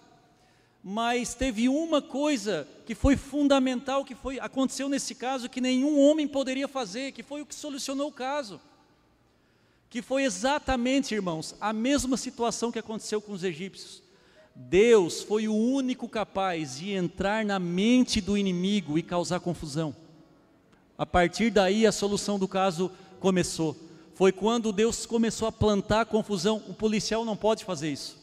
mas teve uma coisa que foi fundamental, que foi aconteceu nesse caso que nenhum homem poderia fazer, que foi o que solucionou o caso. Que foi exatamente, irmãos, a mesma situação que aconteceu com os egípcios. Deus foi o único capaz de entrar na mente do inimigo e causar confusão. A partir daí a solução do caso começou. Foi quando Deus começou a plantar confusão. Um policial não pode fazer isso.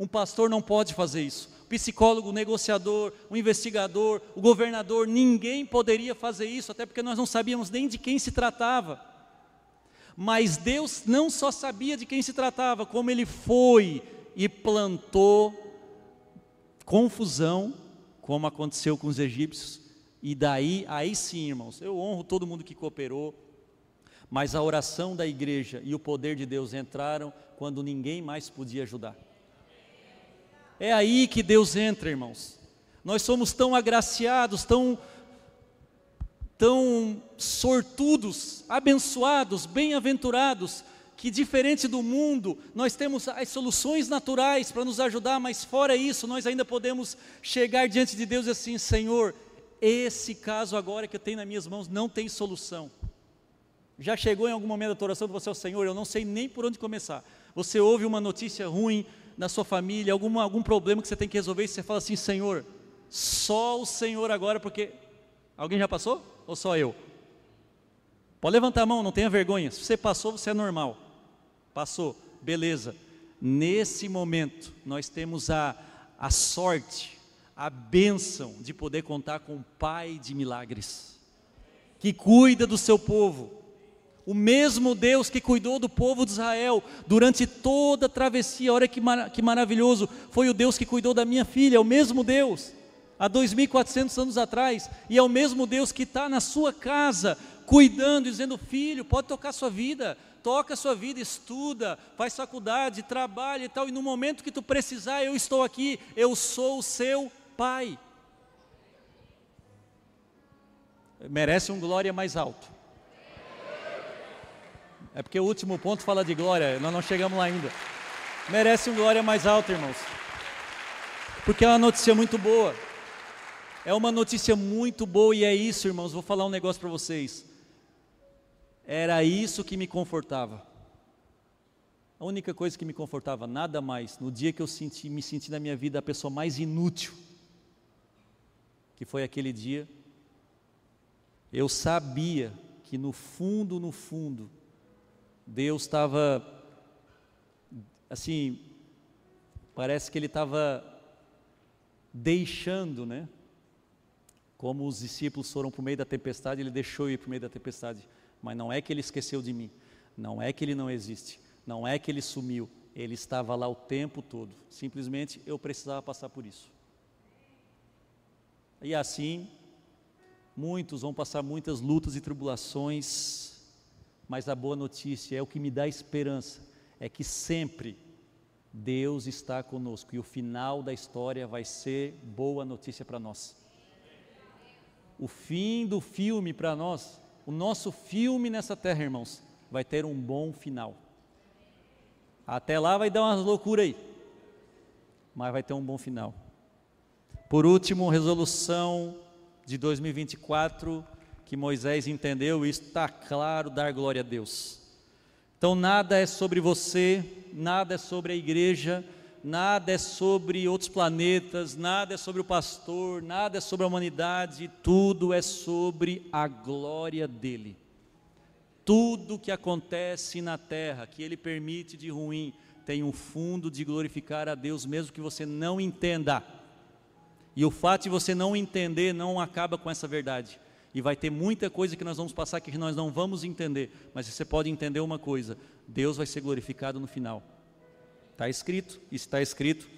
Um pastor não pode fazer isso psicólogo, o negociador, o investigador, o governador, ninguém poderia fazer isso, até porque nós não sabíamos nem de quem se tratava. Mas Deus não só sabia de quem se tratava, como Ele foi e plantou confusão, como aconteceu com os egípcios, e daí, aí sim, irmãos, eu honro todo mundo que cooperou, mas a oração da igreja e o poder de Deus entraram quando ninguém mais podia ajudar. É aí que Deus entra, irmãos. Nós somos tão agraciados, tão tão sortudos, abençoados, bem-aventurados, que diferente do mundo, nós temos as soluções naturais para nos ajudar, mas fora isso, nós ainda podemos chegar diante de Deus e assim, Senhor, esse caso agora que eu tenho nas minhas mãos não tem solução. Já chegou em algum momento da tua oração você, oh, Senhor, eu não sei nem por onde começar. Você ouve uma notícia ruim, na sua família, algum, algum problema que você tem que resolver, e você fala assim, Senhor, só o Senhor agora, porque. Alguém já passou? Ou só eu? Pode levantar a mão, não tenha vergonha. Se você passou, você é normal. Passou, beleza. Nesse momento, nós temos a, a sorte, a bênção de poder contar com o Pai de milagres, que cuida do seu povo, o mesmo Deus que cuidou do povo de Israel durante toda a travessia, olha que, mar que maravilhoso, foi o Deus que cuidou da minha filha, é o mesmo Deus, há 2.400 anos atrás, e é o mesmo Deus que está na sua casa, cuidando, dizendo: Filho, pode tocar sua vida, toca a sua vida, estuda, faz faculdade, trabalha e tal, e no momento que tu precisar, eu estou aqui, eu sou o seu Pai. Merece um glória mais alto. É porque o último ponto fala de glória, nós não chegamos lá ainda. Merece um glória mais alta, irmãos. Porque é uma notícia muito boa. É uma notícia muito boa e é isso, irmãos. Vou falar um negócio para vocês. Era isso que me confortava. A única coisa que me confortava, nada mais, no dia que eu senti, me senti na minha vida a pessoa mais inútil, que foi aquele dia, eu sabia que no fundo, no fundo, Deus estava, assim, parece que ele estava deixando, né? Como os discípulos foram para o meio da tempestade, ele deixou ir para o meio da tempestade. Mas não é que ele esqueceu de mim, não é que ele não existe, não é que ele sumiu, ele estava lá o tempo todo. Simplesmente eu precisava passar por isso. E assim, Muitos vão passar muitas lutas e tribulações, mas a boa notícia é o que me dá esperança, é que sempre Deus está conosco e o final da história vai ser boa notícia para nós. O fim do filme para nós, o nosso filme nessa terra, irmãos, vai ter um bom final. Até lá vai dar umas loucuras aí, mas vai ter um bom final. Por último, resolução de 2024 que Moisés entendeu, e está claro, dar glória a Deus. Então, nada é sobre você, nada é sobre a igreja, nada é sobre outros planetas, nada é sobre o pastor, nada é sobre a humanidade, tudo é sobre a glória dele. Tudo que acontece na terra, que ele permite de ruim, tem um fundo de glorificar a Deus, mesmo que você não entenda. E o fato de você não entender não acaba com essa verdade. E vai ter muita coisa que nós vamos passar que nós não vamos entender. Mas você pode entender uma coisa: Deus vai ser glorificado no final. Está escrito, está escrito.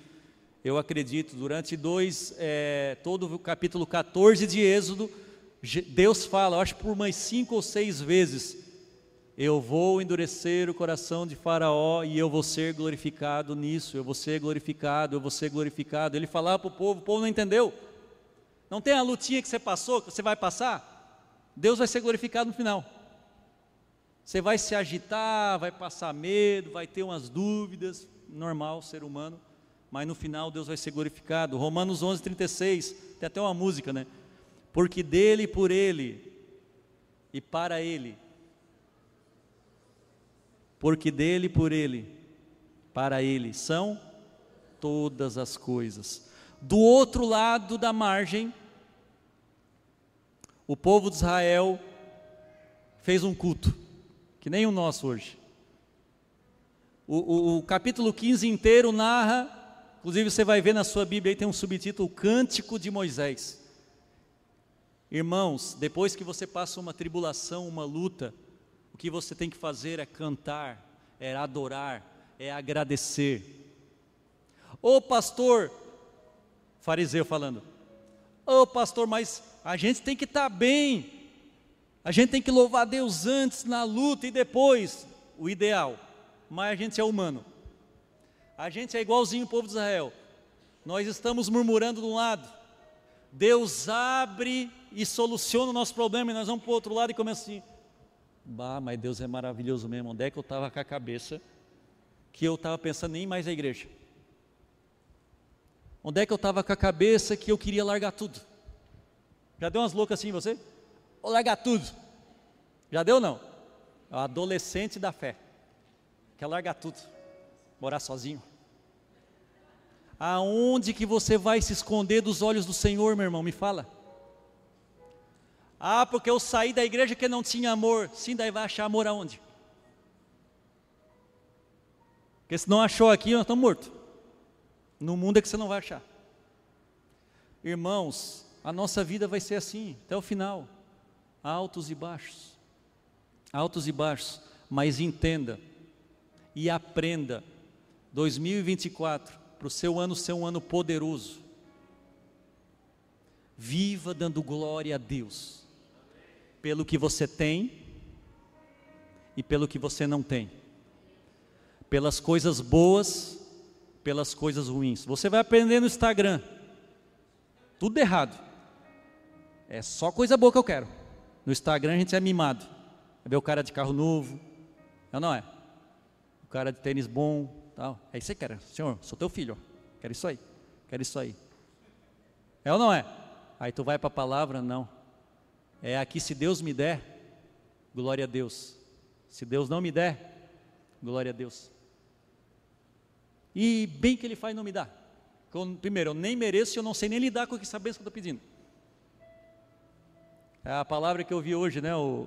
Eu acredito, durante dois, é, todo o capítulo 14 de Êxodo, Deus fala, acho por umas cinco ou seis vezes, eu vou endurecer o coração de Faraó e eu vou ser glorificado nisso, eu vou ser glorificado, eu vou ser glorificado. Ele falava para o povo, o povo não entendeu. Não tem a lutinha que você passou, que você vai passar? Deus vai ser glorificado no final. Você vai se agitar, vai passar medo, vai ter umas dúvidas, normal, ser humano, mas no final Deus vai ser glorificado. Romanos 11, 36, tem até uma música, né? Porque dele, por ele e para ele porque dele, por ele, para ele são todas as coisas. Do outro lado da margem, o povo de Israel fez um culto, que nem o nosso hoje. O, o, o, capítulo 15 inteiro narra, inclusive você vai ver na sua Bíblia aí tem um subtítulo Cântico de Moisés. Irmãos, depois que você passa uma tribulação, uma luta, o que você tem que fazer é cantar, é adorar, é agradecer. Ô pastor, fariseu falando, ô pastor, mas a gente tem que estar tá bem, a gente tem que louvar Deus antes na luta e depois, o ideal, mas a gente é humano, a gente é igualzinho o povo de Israel, nós estamos murmurando de um lado, Deus abre e soluciona o nosso problema, e nós vamos para o outro lado e começa assim, Bah, mas Deus é maravilhoso mesmo. Onde é que eu estava com a cabeça que eu estava pensando nem mais a igreja? Onde é que eu estava com a cabeça que eu queria largar tudo? Já deu umas loucas assim em você? Vou largar tudo. Já deu não? É o adolescente da fé. Quer largar tudo. Morar sozinho. Aonde que você vai se esconder dos olhos do Senhor, meu irmão? Me fala. Ah, porque eu saí da igreja que não tinha amor. Sim, daí vai achar amor aonde? Porque se não achou aqui, nós estamos mortos. No mundo é que você não vai achar. Irmãos, a nossa vida vai ser assim, até o final. Altos e baixos. Altos e baixos. Mas entenda e aprenda. 2024, para o seu ano ser um ano poderoso. Viva dando glória a Deus pelo que você tem e pelo que você não tem, pelas coisas boas, pelas coisas ruins. Você vai aprender no Instagram, tudo errado, é só coisa boa que eu quero. No Instagram a gente é mimado, vai ver o cara de carro novo, não é? O cara de tênis bom, tal. É isso que quer, senhor, sou teu filho, quero isso aí, quero isso aí. É ou não é? Aí tu vai para a palavra, não. É aqui, se Deus me der, glória a Deus. Se Deus não me der, glória a Deus. E bem que Ele faz não me dá. Primeiro, eu nem mereço eu não sei nem lidar com essa bênção que eu estou pedindo. É a palavra que eu vi hoje, né, o,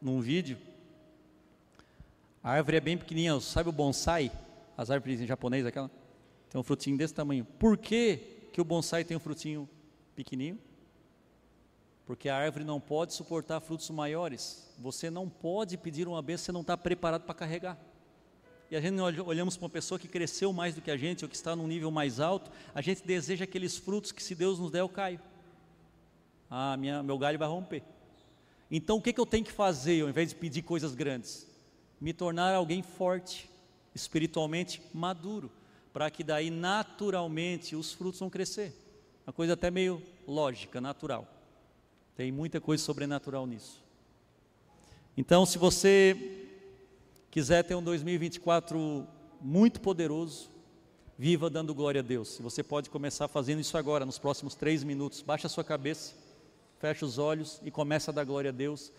num vídeo. A árvore é bem pequenininha, sabe o bonsai? As árvores em japonês, aquela? Tem um frutinho desse tamanho. Por que, que o bonsai tem um frutinho pequenininho? porque a árvore não pode suportar frutos maiores. Você não pode pedir uma bênção, você não está preparado para carregar. E a gente olhamos para uma pessoa que cresceu mais do que a gente, ou que está num nível mais alto, a gente deseja aqueles frutos que se Deus nos der, eu caio. ah, minha, meu galho vai romper. Então o que, que eu tenho que fazer ao invés de pedir coisas grandes? Me tornar alguém forte, espiritualmente maduro, para que daí naturalmente os frutos vão crescer. Uma coisa até meio lógica, natural. Tem muita coisa sobrenatural nisso. Então, se você quiser ter um 2024 muito poderoso, viva dando glória a Deus. Você pode começar fazendo isso agora, nos próximos três minutos. Baixa a sua cabeça, fecha os olhos e começa a dar glória a Deus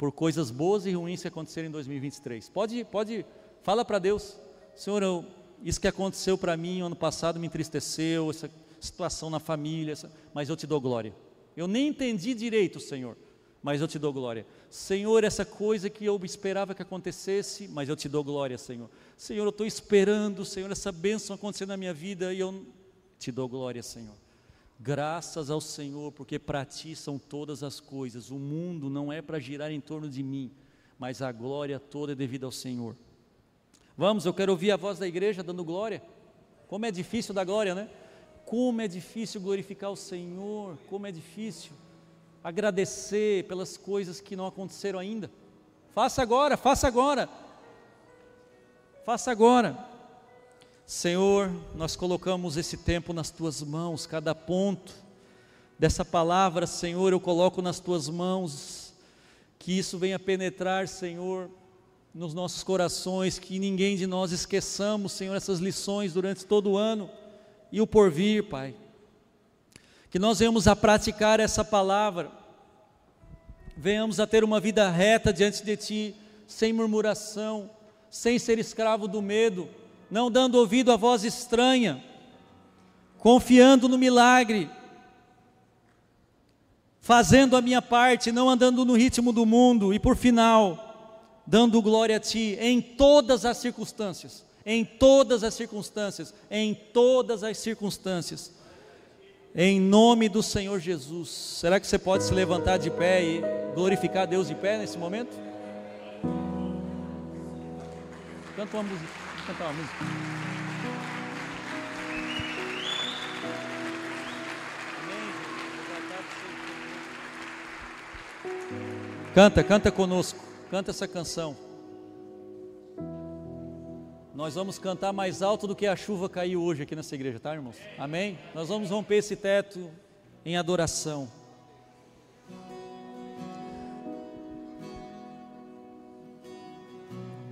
por coisas boas e ruins que aconteceram em 2023. Pode, pode, fala para Deus, Senhor, eu, isso que aconteceu para mim ano passado me entristeceu, essa situação na família, essa, mas eu te dou glória. Eu nem entendi direito, Senhor, mas eu te dou glória. Senhor, essa coisa que eu esperava que acontecesse, mas eu te dou glória, Senhor. Senhor, eu estou esperando, Senhor, essa bênção acontecer na minha vida e eu te dou glória, Senhor. Graças ao Senhor, porque para ti são todas as coisas. O mundo não é para girar em torno de mim, mas a glória toda é devida ao Senhor. Vamos, eu quero ouvir a voz da igreja dando glória. Como é difícil dar glória, né? Como é difícil glorificar o Senhor, como é difícil agradecer pelas coisas que não aconteceram ainda. Faça agora, faça agora. Faça agora. Senhor, nós colocamos esse tempo nas tuas mãos, cada ponto dessa palavra, Senhor, eu coloco nas tuas mãos, que isso venha penetrar, Senhor, nos nossos corações, que ninguém de nós esqueçamos, Senhor, essas lições durante todo o ano e o porvir, Pai. Que nós venhamos a praticar essa palavra, venhamos a ter uma vida reta diante de Ti, sem murmuração, sem ser escravo do medo, não dando ouvido à voz estranha, confiando no milagre, fazendo a minha parte, não andando no ritmo do mundo, e por final, dando glória a Ti em todas as circunstâncias em todas as circunstâncias, em todas as circunstâncias. Em nome do Senhor Jesus. Será que você pode se levantar de pé e glorificar Deus de pé nesse momento? Canta uma música. Cantar uma música. Canta, canta conosco. Canta essa canção. Nós vamos cantar mais alto do que a chuva caiu hoje aqui nessa igreja, tá, irmãos? Amém? Nós vamos romper esse teto em adoração.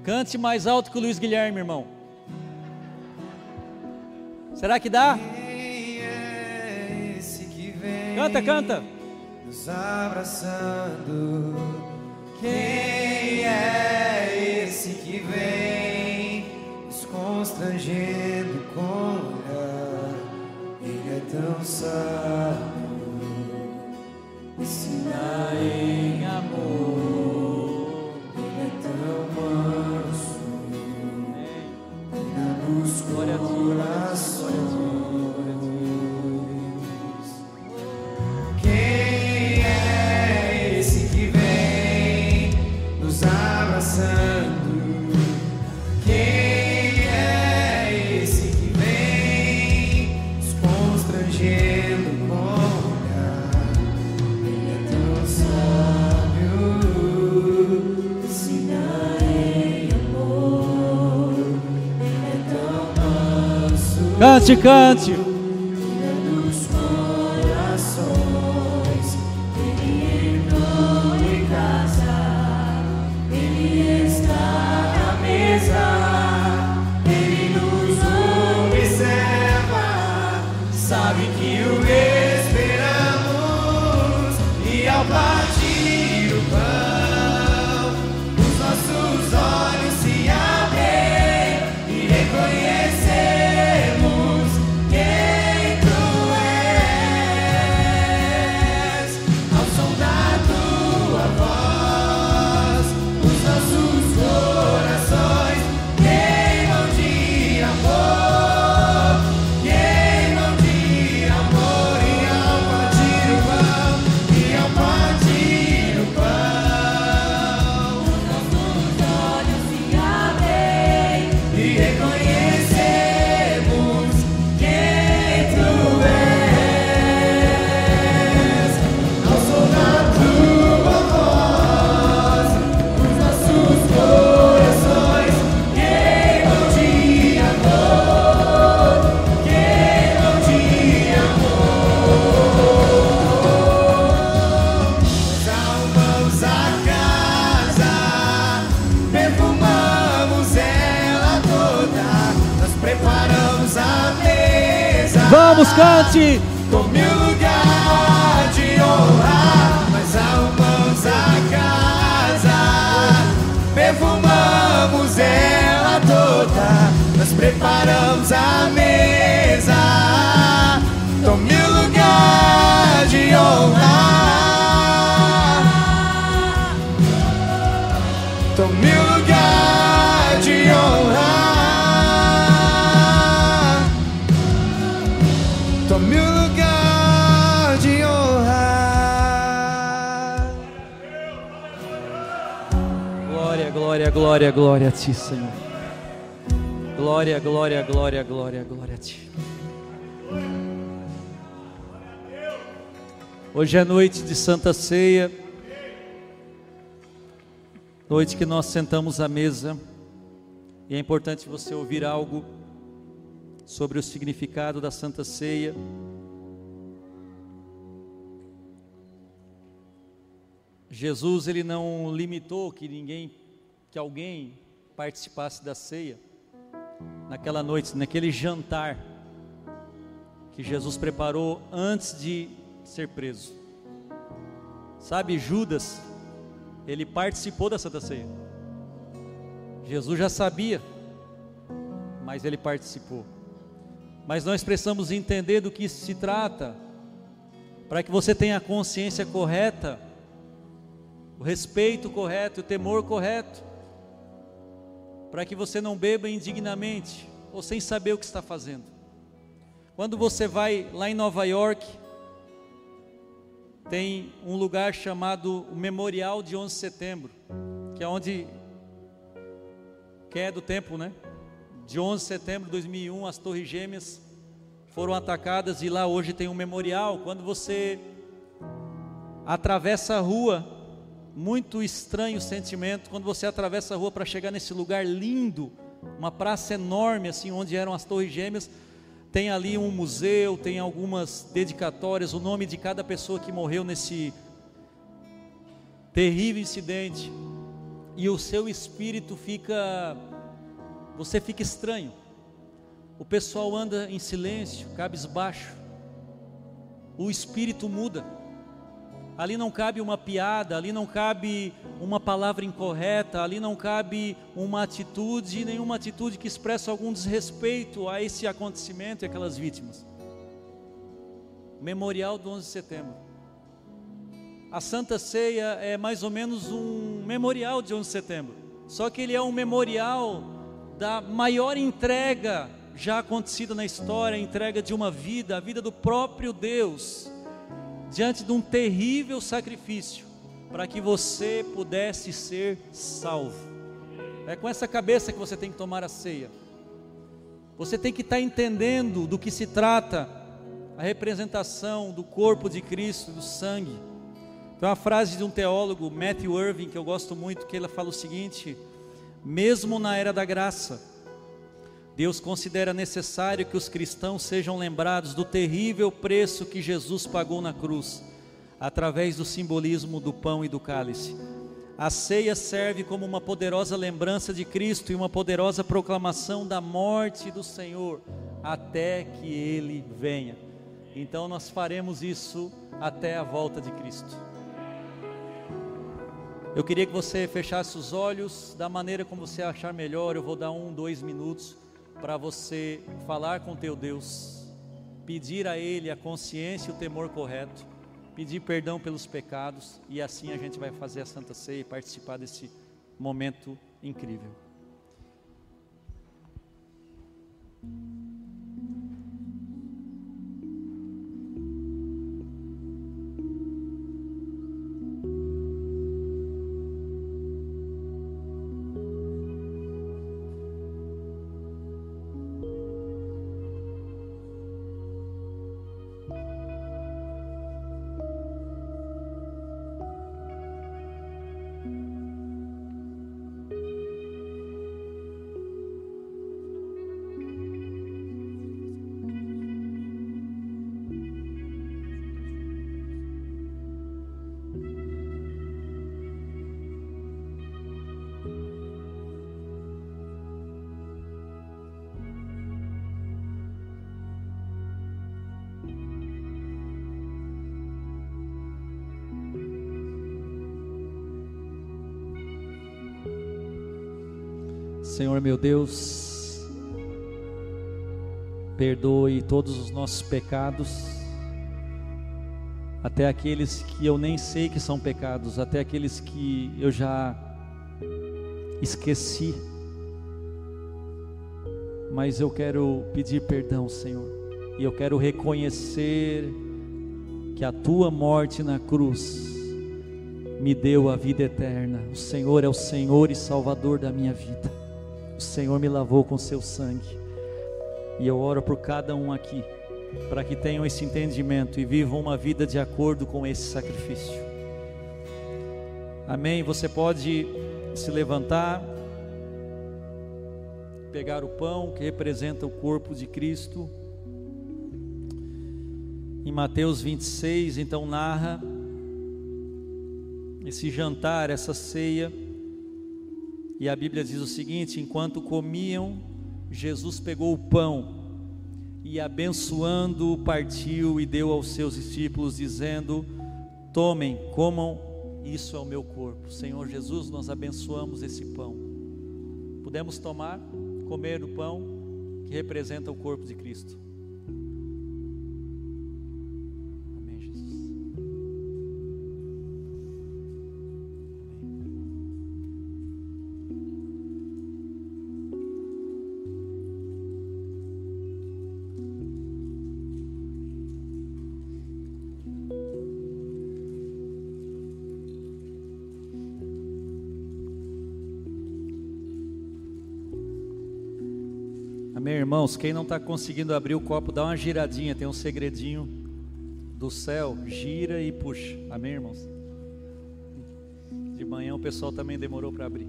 Cante mais alto que o Luiz Guilherme, irmão. Será que dá? Canta, canta. Nos abraçando. Quem é esse que vem? constrangendo com olhar. Ele é tão sábio, ensina em Cante, ti, Senhor. Glória, glória, glória, glória, glória a ti. Hoje é noite de Santa Ceia. Noite que nós sentamos à mesa. E é importante você ouvir algo sobre o significado da Santa Ceia. Jesus ele não limitou que ninguém, que alguém participasse da ceia naquela noite, naquele jantar que Jesus preparou antes de ser preso. Sabe, Judas, ele participou da Santa Ceia. Jesus já sabia, mas ele participou. Mas nós precisamos entender do que isso se trata, para que você tenha a consciência correta, o respeito correto, o temor correto, para que você não beba indignamente ou sem saber o que está fazendo. Quando você vai lá em Nova York, tem um lugar chamado Memorial de 11 de Setembro, que é onde que é do tempo, né? De 11 de setembro de 2001, as Torres Gêmeas foram atacadas e lá hoje tem um memorial. Quando você atravessa a rua, muito estranho sentimento quando você atravessa a rua para chegar nesse lugar lindo, uma praça enorme assim onde eram as Torres Gêmeas. Tem ali um museu, tem algumas dedicatórias, o nome de cada pessoa que morreu nesse terrível incidente. E o seu espírito fica você fica estranho. O pessoal anda em silêncio, cabisbaixo. O espírito muda. Ali não cabe uma piada, ali não cabe uma palavra incorreta, ali não cabe uma atitude, nenhuma atitude que expressa algum desrespeito a esse acontecimento e aquelas vítimas. Memorial do 11 de setembro. A Santa Ceia é mais ou menos um memorial de 11 de setembro. Só que ele é um memorial da maior entrega já acontecida na história, a entrega de uma vida, a vida do próprio Deus, diante de um terrível sacrifício, para que você pudesse ser salvo. É com essa cabeça que você tem que tomar a ceia. Você tem que estar entendendo do que se trata a representação do corpo de Cristo, do sangue. Tem uma frase de um teólogo, Matthew Irving, que eu gosto muito, que ele fala o seguinte: mesmo na era da graça, Deus considera necessário que os cristãos sejam lembrados do terrível preço que Jesus pagou na cruz, através do simbolismo do pão e do cálice. A ceia serve como uma poderosa lembrança de Cristo e uma poderosa proclamação da morte do Senhor, até que Ele venha. Então nós faremos isso até a volta de Cristo. Eu queria que você fechasse os olhos da maneira como você achar melhor. Eu vou dar um, dois minutos para você falar com teu Deus, pedir a Ele a consciência e o temor correto, pedir perdão pelos pecados e assim a gente vai fazer a Santa Ceia e participar desse momento incrível. Senhor meu Deus, perdoe todos os nossos pecados, até aqueles que eu nem sei que são pecados, até aqueles que eu já esqueci. Mas eu quero pedir perdão, Senhor, e eu quero reconhecer que a tua morte na cruz me deu a vida eterna. O Senhor é o Senhor e Salvador da minha vida. O Senhor me lavou com seu sangue. E eu oro por cada um aqui, para que tenham esse entendimento e vivam uma vida de acordo com esse sacrifício. Amém. Você pode se levantar, pegar o pão que representa o corpo de Cristo. Em Mateus 26, então narra esse jantar, essa ceia. E a Bíblia diz o seguinte: enquanto comiam, Jesus pegou o pão e, abençoando, partiu e deu aos seus discípulos, dizendo: Tomem, comam, isso é o meu corpo. Senhor Jesus, nós abençoamos esse pão. Podemos tomar, comer o pão que representa o corpo de Cristo. Irmãos, quem não está conseguindo abrir o copo, dá uma giradinha, tem um segredinho do céu, gira e puxa. Amém, irmãos? De manhã o pessoal também demorou para abrir.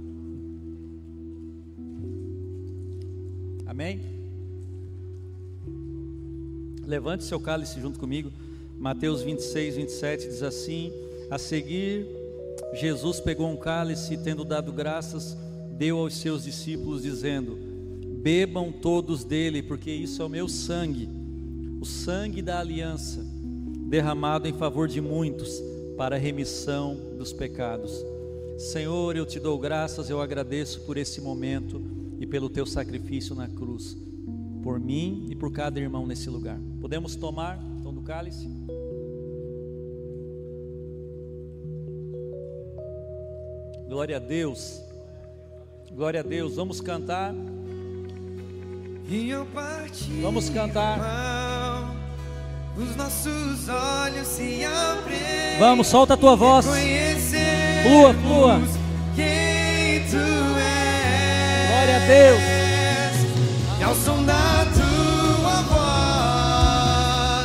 Amém? Levante seu cálice junto comigo. Mateus 26, 27 diz assim: A seguir, Jesus pegou um cálice e, tendo dado graças, deu aos seus discípulos, dizendo: Bebam todos dele, porque isso é o meu sangue, o sangue da aliança, derramado em favor de muitos, para a remissão dos pecados. Senhor, eu te dou graças, eu agradeço por esse momento e pelo teu sacrifício na cruz, por mim e por cada irmão nesse lugar. Podemos tomar então do cálice? Glória a Deus. Glória a Deus. Vamos cantar. Vamos cantar. Os nossos olhos se abrem. Vamos, solta a tua voz. Flua, flua. Quem tu és. Glória a Deus. E ao som da tua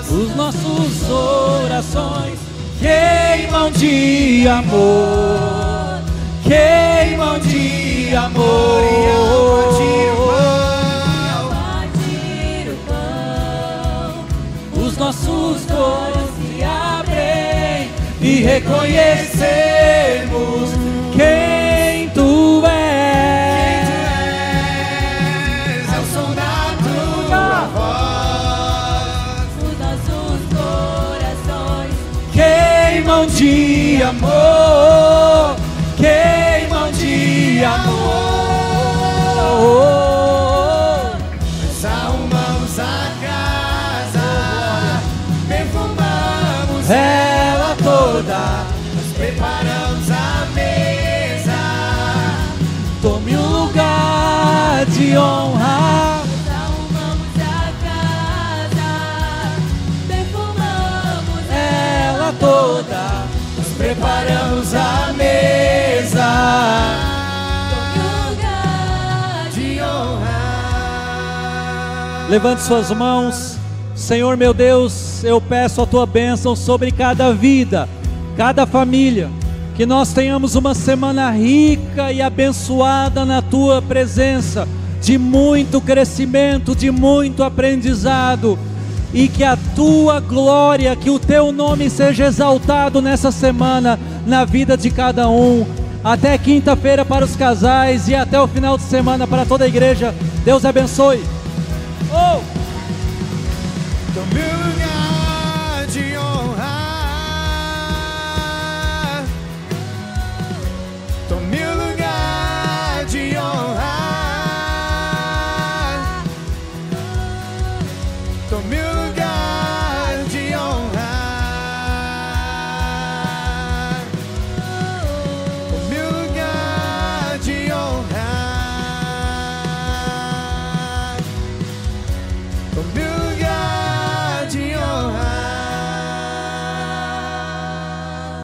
voz, os nossos orações queimam de amor. Queimam de amor. E alma de amor. Nossos olhos se abrem e reconhecemos quem tu és. Quem tu és, é o som da tua voz. Os nossos corações queimam de amor, queimam de amor. Levante suas mãos. Senhor meu Deus, eu peço a tua bênção sobre cada vida, cada família, que nós tenhamos uma semana rica e abençoada na tua presença, de muito crescimento, de muito aprendizado, e que a tua glória, que o teu nome seja exaltado nessa semana na vida de cada um. Até quinta-feira para os casais e até o final de semana para toda a igreja. Deus abençoe. oh. The music.